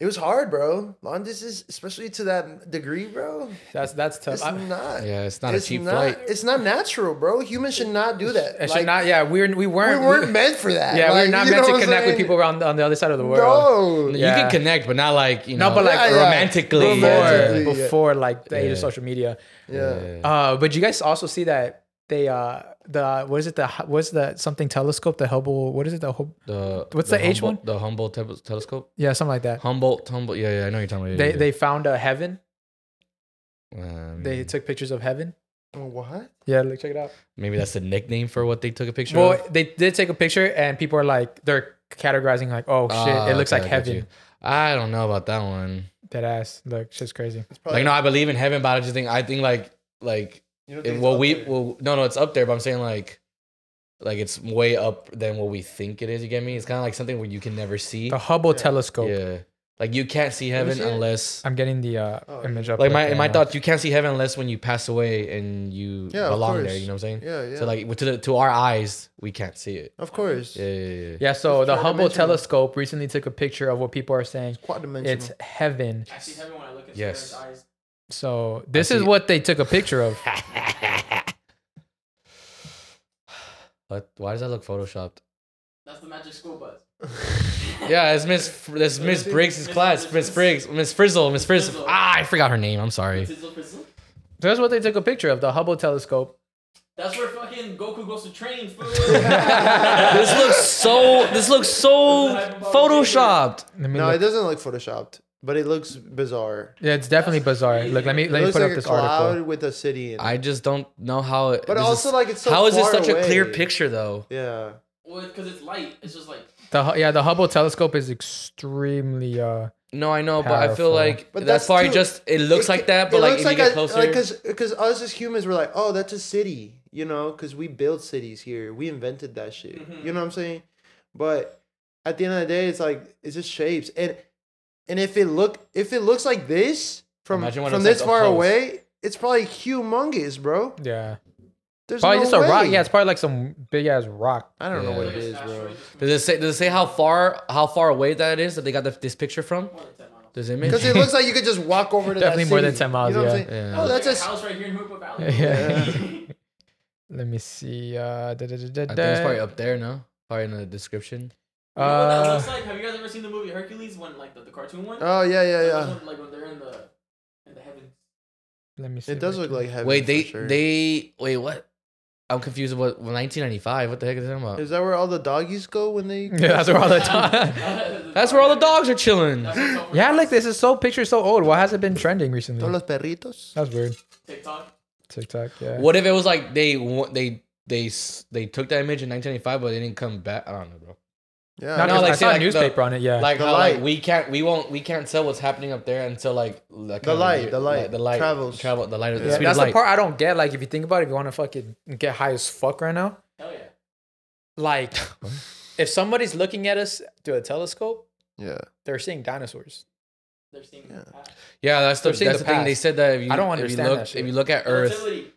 it was hard, bro. Long distance, especially to that degree, bro. That's that's tough. It's I, not. Yeah, it's not it's a cheap not, flight. It's not natural, bro. Humans should not do that. it Like, should not. Yeah, we're we We weren't we weren't meant for that. Yeah, Like, we're not meant to what I'm connect with saying? people around on the other side of the world. No. You can connect, but not like you No, know. but like Yeah, yeah. romantically. Romantically. before yeah. before like the age of social media. Yeah. Uh, but you guys also see that they uh the what is it the what's the something telescope the Hubble what is it the Hub- The What's the the H one The Humboldt tel- telescope. yeah something like that. Humboldt, Humboldt. Yeah, yeah, I know you're talking about. They yeah, they found a heaven. Um, They took pictures of heaven. What? Yeah, like check it out. maybe that's the nickname for what they took a picture Well, of. they did take a picture, and people are like they're categorizing like, oh shit, Ah, it looks okay, like heaven. I don't know about that one. That ass, look, shit's crazy. It's probably, Like, no, I believe in heaven, but I just think I think like like you don't if what we there? well no no it's up there, but I'm saying like like it's way up than what we think it is. You get me? It's kind of like something where you can never see. The Hubble Yeah. telescope. Yeah, like you can't see heaven see unless I'm getting the uh, Oh, image up. like my in my thoughts you can't see heaven unless when you pass away and you Yeah, of belong there. You know what I'm saying? Yeah, yeah. So like to the, to our eyes, we can't see it. of course. Yeah, yeah, yeah. Yeah, so It's the Hubble four-dimensional. telescope recently took a picture of what people are saying. Quad dimensional. It's heaven. I see heaven when I look into Yes. yes. eyes. So this is what they took a picture of. What? Why does that look photoshopped? That's the magic school bus. Yeah, it's Miss Fr- that's Miss Briggs' class. Miss Briggs, Miss Frizzle, Miss Frizzle. Frizzle. Ah, I forgot her name. I'm sorry. Sizzle, fizzle. That's what they took a picture of the Hubble telescope. That's where fucking Goku goes to train. fool. this looks so. This looks so photoshopped. No, look. it doesn't look photoshopped, but it looks bizarre. Yeah, it's definitely bizarre. Look, let me It let me looks put like up a this cloud article. with a city in it. I just don't know how. It, But this also, is- like, it's so how is it far such a clear away. picture though? yeah. well, because it's light. It's just like The Hu- yeah, the Hubble telescope is extremely uh No, I know, but I feel Powerful. like But that's that's probably too- just. It looks It- like that, it but like looks if you get a- closer, like because because us as humans we're like, oh, that's a city, you know, because we built cities here, we invented that shit. Mm-hmm. You know what I'm saying? But at the end of the day, it's like it's just shapes, and and if it look if it looks like this from Imagine from it's, like, this far close. away, it's probably humongous, bro. yeah. There's Probably no just a rock. Yeah, it's probably like some big ass rock. I don't know what it is, bro. does it say? Does it say how far how far away that is that they got the, this picture from? more than 10. This image? Because it looks like you could just walk over to Definitely that more than 10 miles, You know yeah. Yeah. Oh, that's Like a a house right here in Jurupa Valley. Yeah. Let me see. Uh, da, da, da, da, I think it's probably up there. No, probably in the description. You know what that Uh, looks like? Have you guys ever seen the movie Hercules when like the, the cartoon one? Oh yeah, yeah, yeah. those Like when they're in the in the heavens. Let me see. It does right look here. like heaven. Wait, for they sure. they wait what? I'm confused. about 1995? What the heck is that about? Is that where all the doggies go when they? Yeah, that's where all the time. That's where all the dogs are chilling. yeah, look, this is so picture so old. Why has it been trending recently? Todos los perritos. That's weird. TikTok. TikTok, yeah. What if it was like they wa- they they they took that image in 1995, but they didn't come back? I don't know, bro. Yeah. No, No, no, like, I say, saw a like, the- newspaper on it. Yeah, Like The how like we can't we won't we can't tell what's happening up there until like, like The light, the light the light travels. travel the light of the yeah speed that's of the light. part I don't get. Like, if you think about it, if you want to fucking get high as fuck right now, Hell yeah. like, if somebody's looking at us through a telescope, Yeah. they're seeing dinosaurs. They're seeing Yeah. the past. Yeah, that's the They're seeing that's the the thing. They said that if you I don't if you understand look that shit. if you look at Earth, Relativity.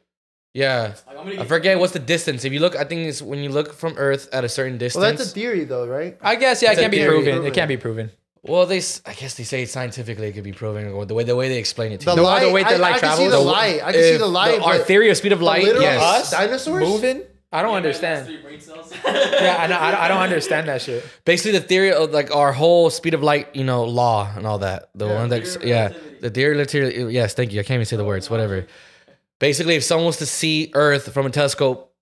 Yeah. Like, I'm gonna I get- forget what's the distance. If you look, I think it's when you look from Earth at a certain distance. Well, that's a theory, though, right? I guess, yeah, it It's a can't be proven. Proven. It can't be proven. well, they I guess they say scientifically it could be proven or the way the way they explain it to The you. The- light. the way the I, light I can see travels? the The- light. I can see the light. our theory of speed of light, literal yes. us, dinosaurs. Moving? I don't You guys have understand. three brain cells? Yeah, I know. I don't, I don't understand that shit. Basically, the theory of like our whole speed of light, you know, law and all that. The one that's yeah, the theory of relativity. Yes, thank you. I can't even say the words. Whatever. Basically, if someone was to see Earth from a telescope,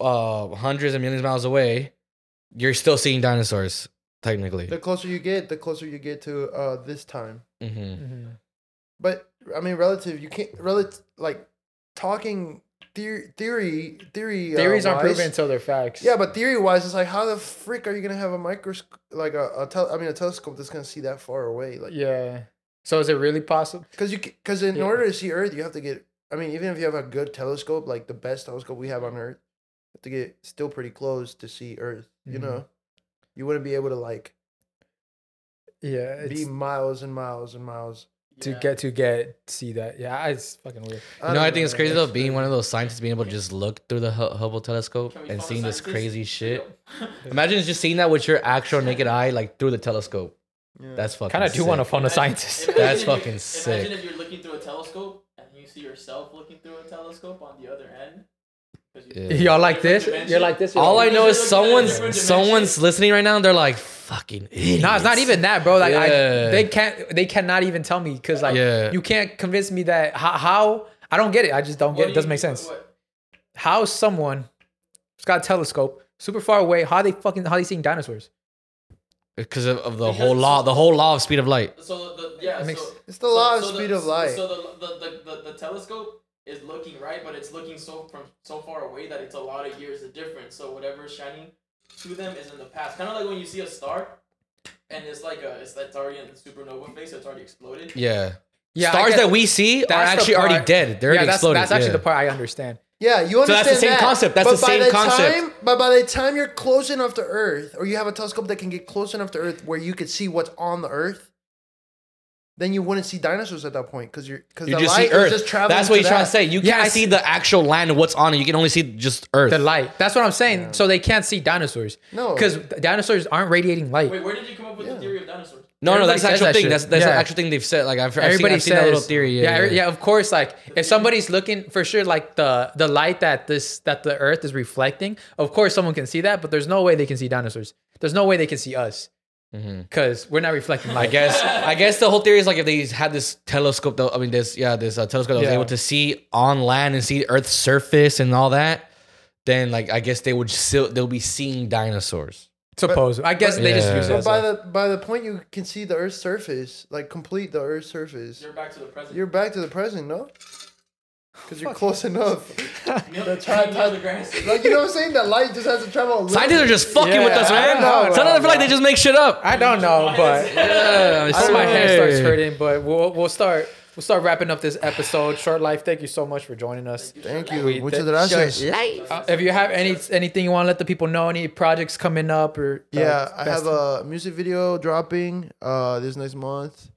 uh, hundreds of millions of miles away, you're still seeing dinosaurs technically. The closer you get, the closer you get to uh this time. hmm But I mean, relative. You can't relative like talking theory theory theory. uh, Theories aren't wise- proven until they're facts. Yeah, but theory wise, it's like how the frick are you gonna have a microscope like a, a tel- I mean a telescope that's gonna see that far away? Like yeah. So is it really possible? because you because in Yeah. order to see Earth, you have to get. I mean, even if you have a good telescope, like the best telescope we have on Earth, you have to get still pretty close to see Earth. You Mhm. know, you wouldn't be able to like Yeah, be miles and miles and miles. to Yeah. get to get see that. Yeah, it's fucking weird. You know, don't I think it's crazy though, being one of those scientists being able to just look through the Hubble telescope and seeing this crazy shit. Imagine just seeing that with your actual naked eye, like through the telescope. Yeah. That's fucking. Kind of do sick. want to phone a scientist. imagine That's if you- fucking sick. Imagine if you're looking through a telescope and you see yourself looking through a telescope on the other end. 'Cause you- Yeah. Y'all like this? You're like this? You're All I know is Because you're looking at a someone's someone's listening right now. and They're like fucking. Idiots. No, it's not even that, bro. Like I, they can't, they cannot even tell me because like Yeah. you can't convince me that how, how I don't get it. I just don't What get. do it. Doesn't make sense. what- How someone who's got a telescope super far away, how they fucking how they seeing dinosaurs? Because of, of the Because whole law, the whole law of speed of light. So the yeah, That makes- so, It's the law of so speed the, of light. So the, the, the, the, the telescope is looking right, but it's looking so from so far away that it's a lot of years of difference. So whatever is shining to them is in the past. Kind of like when you see a star, and it's like a it's that's already in the supernova phase, so it's already exploded. Yeah. Yeah, Stars that we see are that's the actually already dead. They're yeah, already that's, exploded. that's actually yeah. the part I understand. Yeah, you understand So that's the same that, concept. That's but the by same concept. Time, but by the time you're close enough to Earth, or you have a telescope that can get close enough to Earth where you could see what's on the Earth, then you wouldn't see dinosaurs at that point because you're because You the just light see Earth. is just traveling. That's what to you're trying to say. You Yeah, can't I see see- the actual land and what's on it. You can only see just Earth. The light. That's what I'm saying. So they can't see dinosaurs. No. because dinosaurs aren't radiating light. Wait, where did you come up with Yeah. the theory of dinosaurs? No, no, that's the actual that thing. shit. That's that's Yeah. the actual thing they've said. Like I've, I've seen, Everybody I've seen says that little theory. Yeah, Yeah, yeah, yeah, Of course, like if somebody's looking for sure, like the the light that this that the Earth is reflecting, of course someone can see that, but there's no way they can see dinosaurs. There's no way they can see us because we're not reflecting light. I guess I guess the whole theory is like if they had this telescope, though. I mean, this yeah, this uh, telescope that was Yeah. able to see on land and see Earth's surface and all that. Then like I guess they would still they'll be seeing dinosaurs. Suppose. I guess they just Yeah. use it. But by the by the point you can see the Earth's surface, like complete the Earth's surface, You're back to the present. you're back to the present, no? Because you're close enough. Neil- the tri- Neil deGrasse. like you know what I'm saying? That light just has to travel. A little Scientists are just fucking Yeah, with us, I man. don't know, Sometimes I feel like they just make shit up. I don't know, but Yeah, I my head starts hurting. But we'll we'll start we'll start wrapping up this episode. Short life. Thank you so much for joining us. Thank you. We- Muchas gracias. Uh, if you have any anything you want to let the people know, any projects coming up or uh, Yeah, I have a music video dropping uh this next month.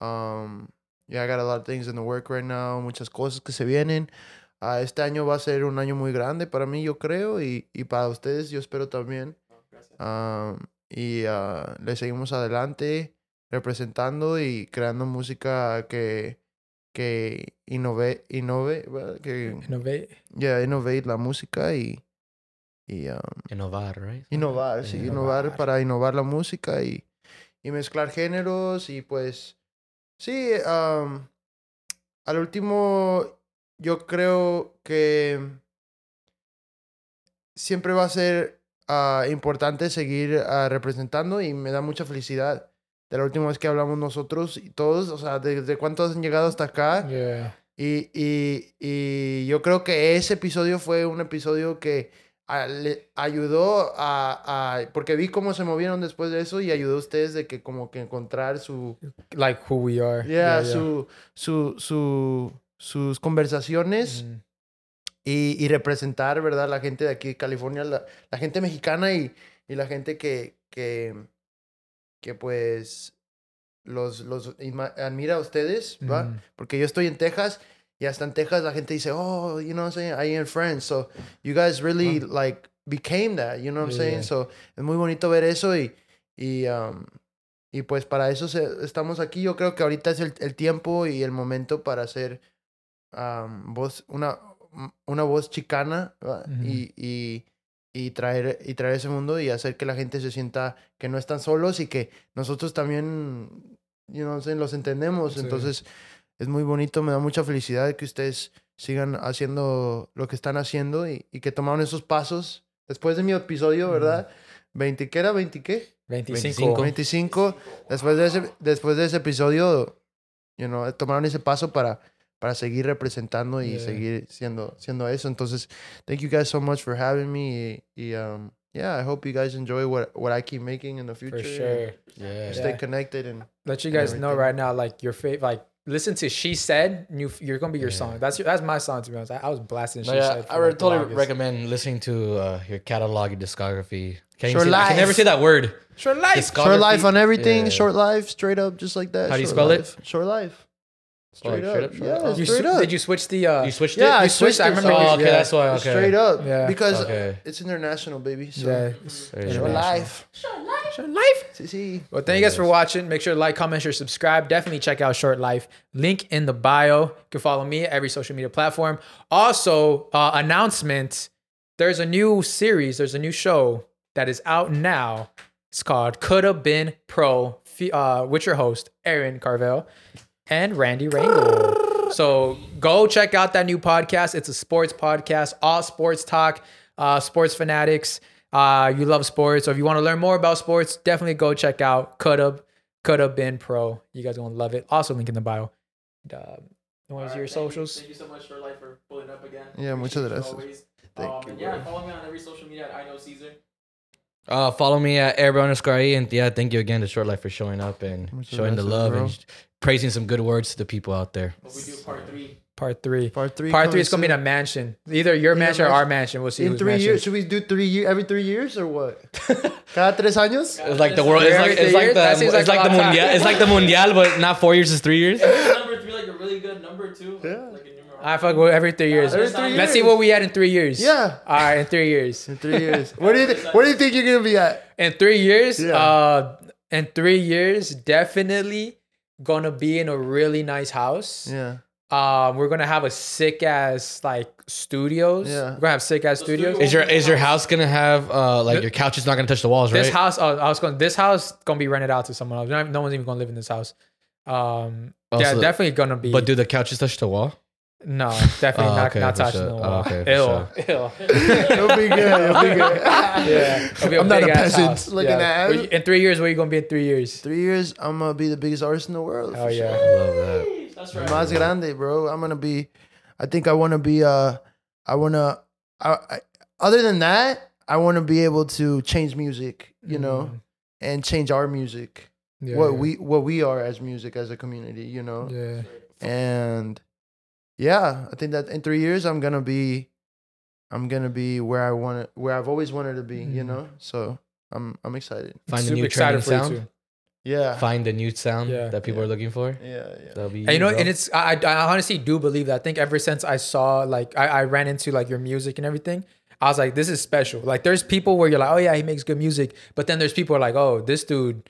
Um yeah, I got a lot of things in the work right now, muchas cosas que se vienen. Ah, este año va a ser un año muy grande para mí, yo creo, y, y para ustedes, yo espero también. Um, y ah, le seguimos adelante, representando y creando música que, que innove, innove, que innovate. yeah, innovate la música y, y um, Innovar, right? Innovar, sí, innovar Innovar. para innovar la música y, y mezclar géneros y pues sí, um, al último, yo creo que siempre va a ser ah, importante seguir ah, representando y me da mucha felicidad de la última vez que hablamos nosotros y todos, o sea, desde cuántos han llegado hasta acá. Yeah. Y, y, y yo creo que ese episodio fue un episodio que a- le ayudó a, a- Porque vi cómo se movieron después de eso y ayudó a ustedes de que como que encontrar su... Like who we are. Yeah, Su, su, su, sus conversaciones Mm. y, y representar, ¿verdad? La gente de aquí de California, la, la gente mexicana y, y la gente que, que, que pues los, los admira a ustedes, ¿va? Mm. Porque yo estoy en Texas y hasta en Texas la gente dice, oh, you know what I'm saying, I am friends. So you guys really like became that, you know what I'm saying? Yeah. So es muy bonito ver eso y, y, um, y pues para eso se- estamos aquí. Yo creo que ahorita es el, el tiempo y el momento para hacer um, voz, una, una voz chicana y, y, y, traer, y traer ese mundo y hacer que la gente se sienta que no están solos y que nosotros también, you know los entendemos. Sí. Entonces es muy bonito, me da mucha felicidad que ustedes sigan haciendo lo que están haciendo y, y que tomaron esos pasos después de mi episodio, ¿verdad? 20, ¿qué era? ¿20 qué? 25. 25. Después de ese, después de ese episodio, you know, tomaron ese paso para, para seguir representando y Yeah. seguir siendo, siendo eso. Entonces, thank you guys so much for having me. Y, y, um, yeah, I hope you guys enjoy what, what I keep making in the future. For sure. Yeah. Stay Yeah. connected and Let you guys know right now, like your favorite, like listen to "She Said." You, you're gonna be your Yeah. song. That's your, that's my song to be honest. I, I was blasting "She yeah, Said." I would like, totally longest. recommend listening to uh, your catalog, your discography. Can't Short even say, I can never say that word. Short life. Discography. short life on everything. Yeah. Short life, straight up, just like that. How do you Short spell it? Short life. Oh, like Straight, straight up. up, Yeah. You straight sw- up. Did you switch the? Uh, You switched Yeah, it? I switched. switched I remember. Oh, okay, yeah. that's why. Okay. Straight up. Yeah. Because Okay. it's international, baby. So. Yeah. Very Short International. life. Short life. Sí, sí. Well, thank you guys for watching. Make sure to like, comment, share, subscribe. Definitely check out Short Life. Link in the bio. You can follow me at every social media platform. Also, uh, announcement. There's a new series. There's a new show that is out now. It's called Could Have Been Pro. Uh, with your host Aaron Caraveo and Randy Rangel. So go check out that new podcast. It's a sports podcast, all sports talk, uh, sports fanatics. Uh, you love sports, or if you want to learn more about sports, definitely go check out Could Have Could Have Been Pro. You guys are gonna love it. Also, link in the bio. And, uh, what was Alright, your thank you- socials? Thank you so much, for Life, for pulling up again. Yeah, muchas Appreciate you gracias. always. Thank um, you, and yeah, follow me on every social media at I know Cesar. Uh, follow me at Airbear underscore IE. And yeah, thank you again to Short Life for showing up and Muchas showing the love bro. and praising some good words to the people out there. But we do part three. Part three. Part three. Part three coming is gonna be in a mansion. Either your In mansion or our mansion. We'll see. in three mansion. years. Should we do three year every three years or what? Cada tres años? It's like the world. It's like it's like the That seems it's like like the mundial. It's like the mundial, but not four years is three years. number three, like a really good number two. Yeah. Like a. I fuck with every three years. Every three Let's see years. what we had in three years. Yeah. All right, in three years. In three years. What do you th- What do you think you're gonna be at? In three years, Yeah. uh, in three years, definitely gonna be in a really nice house. Yeah. Um, we're gonna have a sick ass like studios. Yeah. We're gonna have sick ass studios. studio- Is your is your house gonna have uh like your couch is not gonna touch the walls, right? This house, oh, I was going. This house gonna be rented out to someone else. No, no one's even gonna live in this house. Um, Oh, yeah, so- definitely gonna be. But do the couches touch the wall? No, definitely Oh, not, okay, not touching sure. the Oh, wall. okay, for Ill, ill. It'll be good. It'll be good. Yeah, It'll be I'm not a peasant house. looking Yeah. at- you- In three years, where you gonna be in three years? Three years, I'm gonna be the biggest artist in the world. Oh yeah. sure. Love that. That's right. Más grande, bro. I'm gonna be. I think I want to be. Uh, I wanna. I, I, other than that, I want to be able to change music. You know, Mm. and change our music. Yeah, what yeah. we what we are as music as a community. You know, Yeah. and yeah, I think that in three years I'm gonna be. I'm gonna be where I want to, where I've always wanted to be. You Mhm. know, so I'm I'm excited. Find the Super new excited trending for sound. too. Yeah. Find the new sound Yeah. that people Yeah. are looking for. Yeah, yeah. That'll be And you know, bro. and it's I, I I honestly do believe that. I think ever since I saw like I, I ran into like your music and everything, I was like, this is special. Like there's people where you're like, oh yeah, he makes good music, but then there's people who are like, oh, this dude,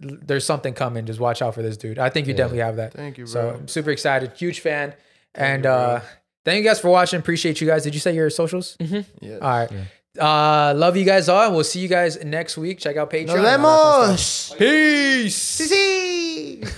there's something coming. Just watch out for this dude. I think you Yeah. definitely have that. Thank you, bro. So I'm super excited, huge fan, and you, uh thank you guys for watching. Appreciate you guys. Did you say your socials? yes. All right. Uh, love you guys all, and we'll see you guys next week. Check out Patreon. Nos vemos. Peace. Sí, sí.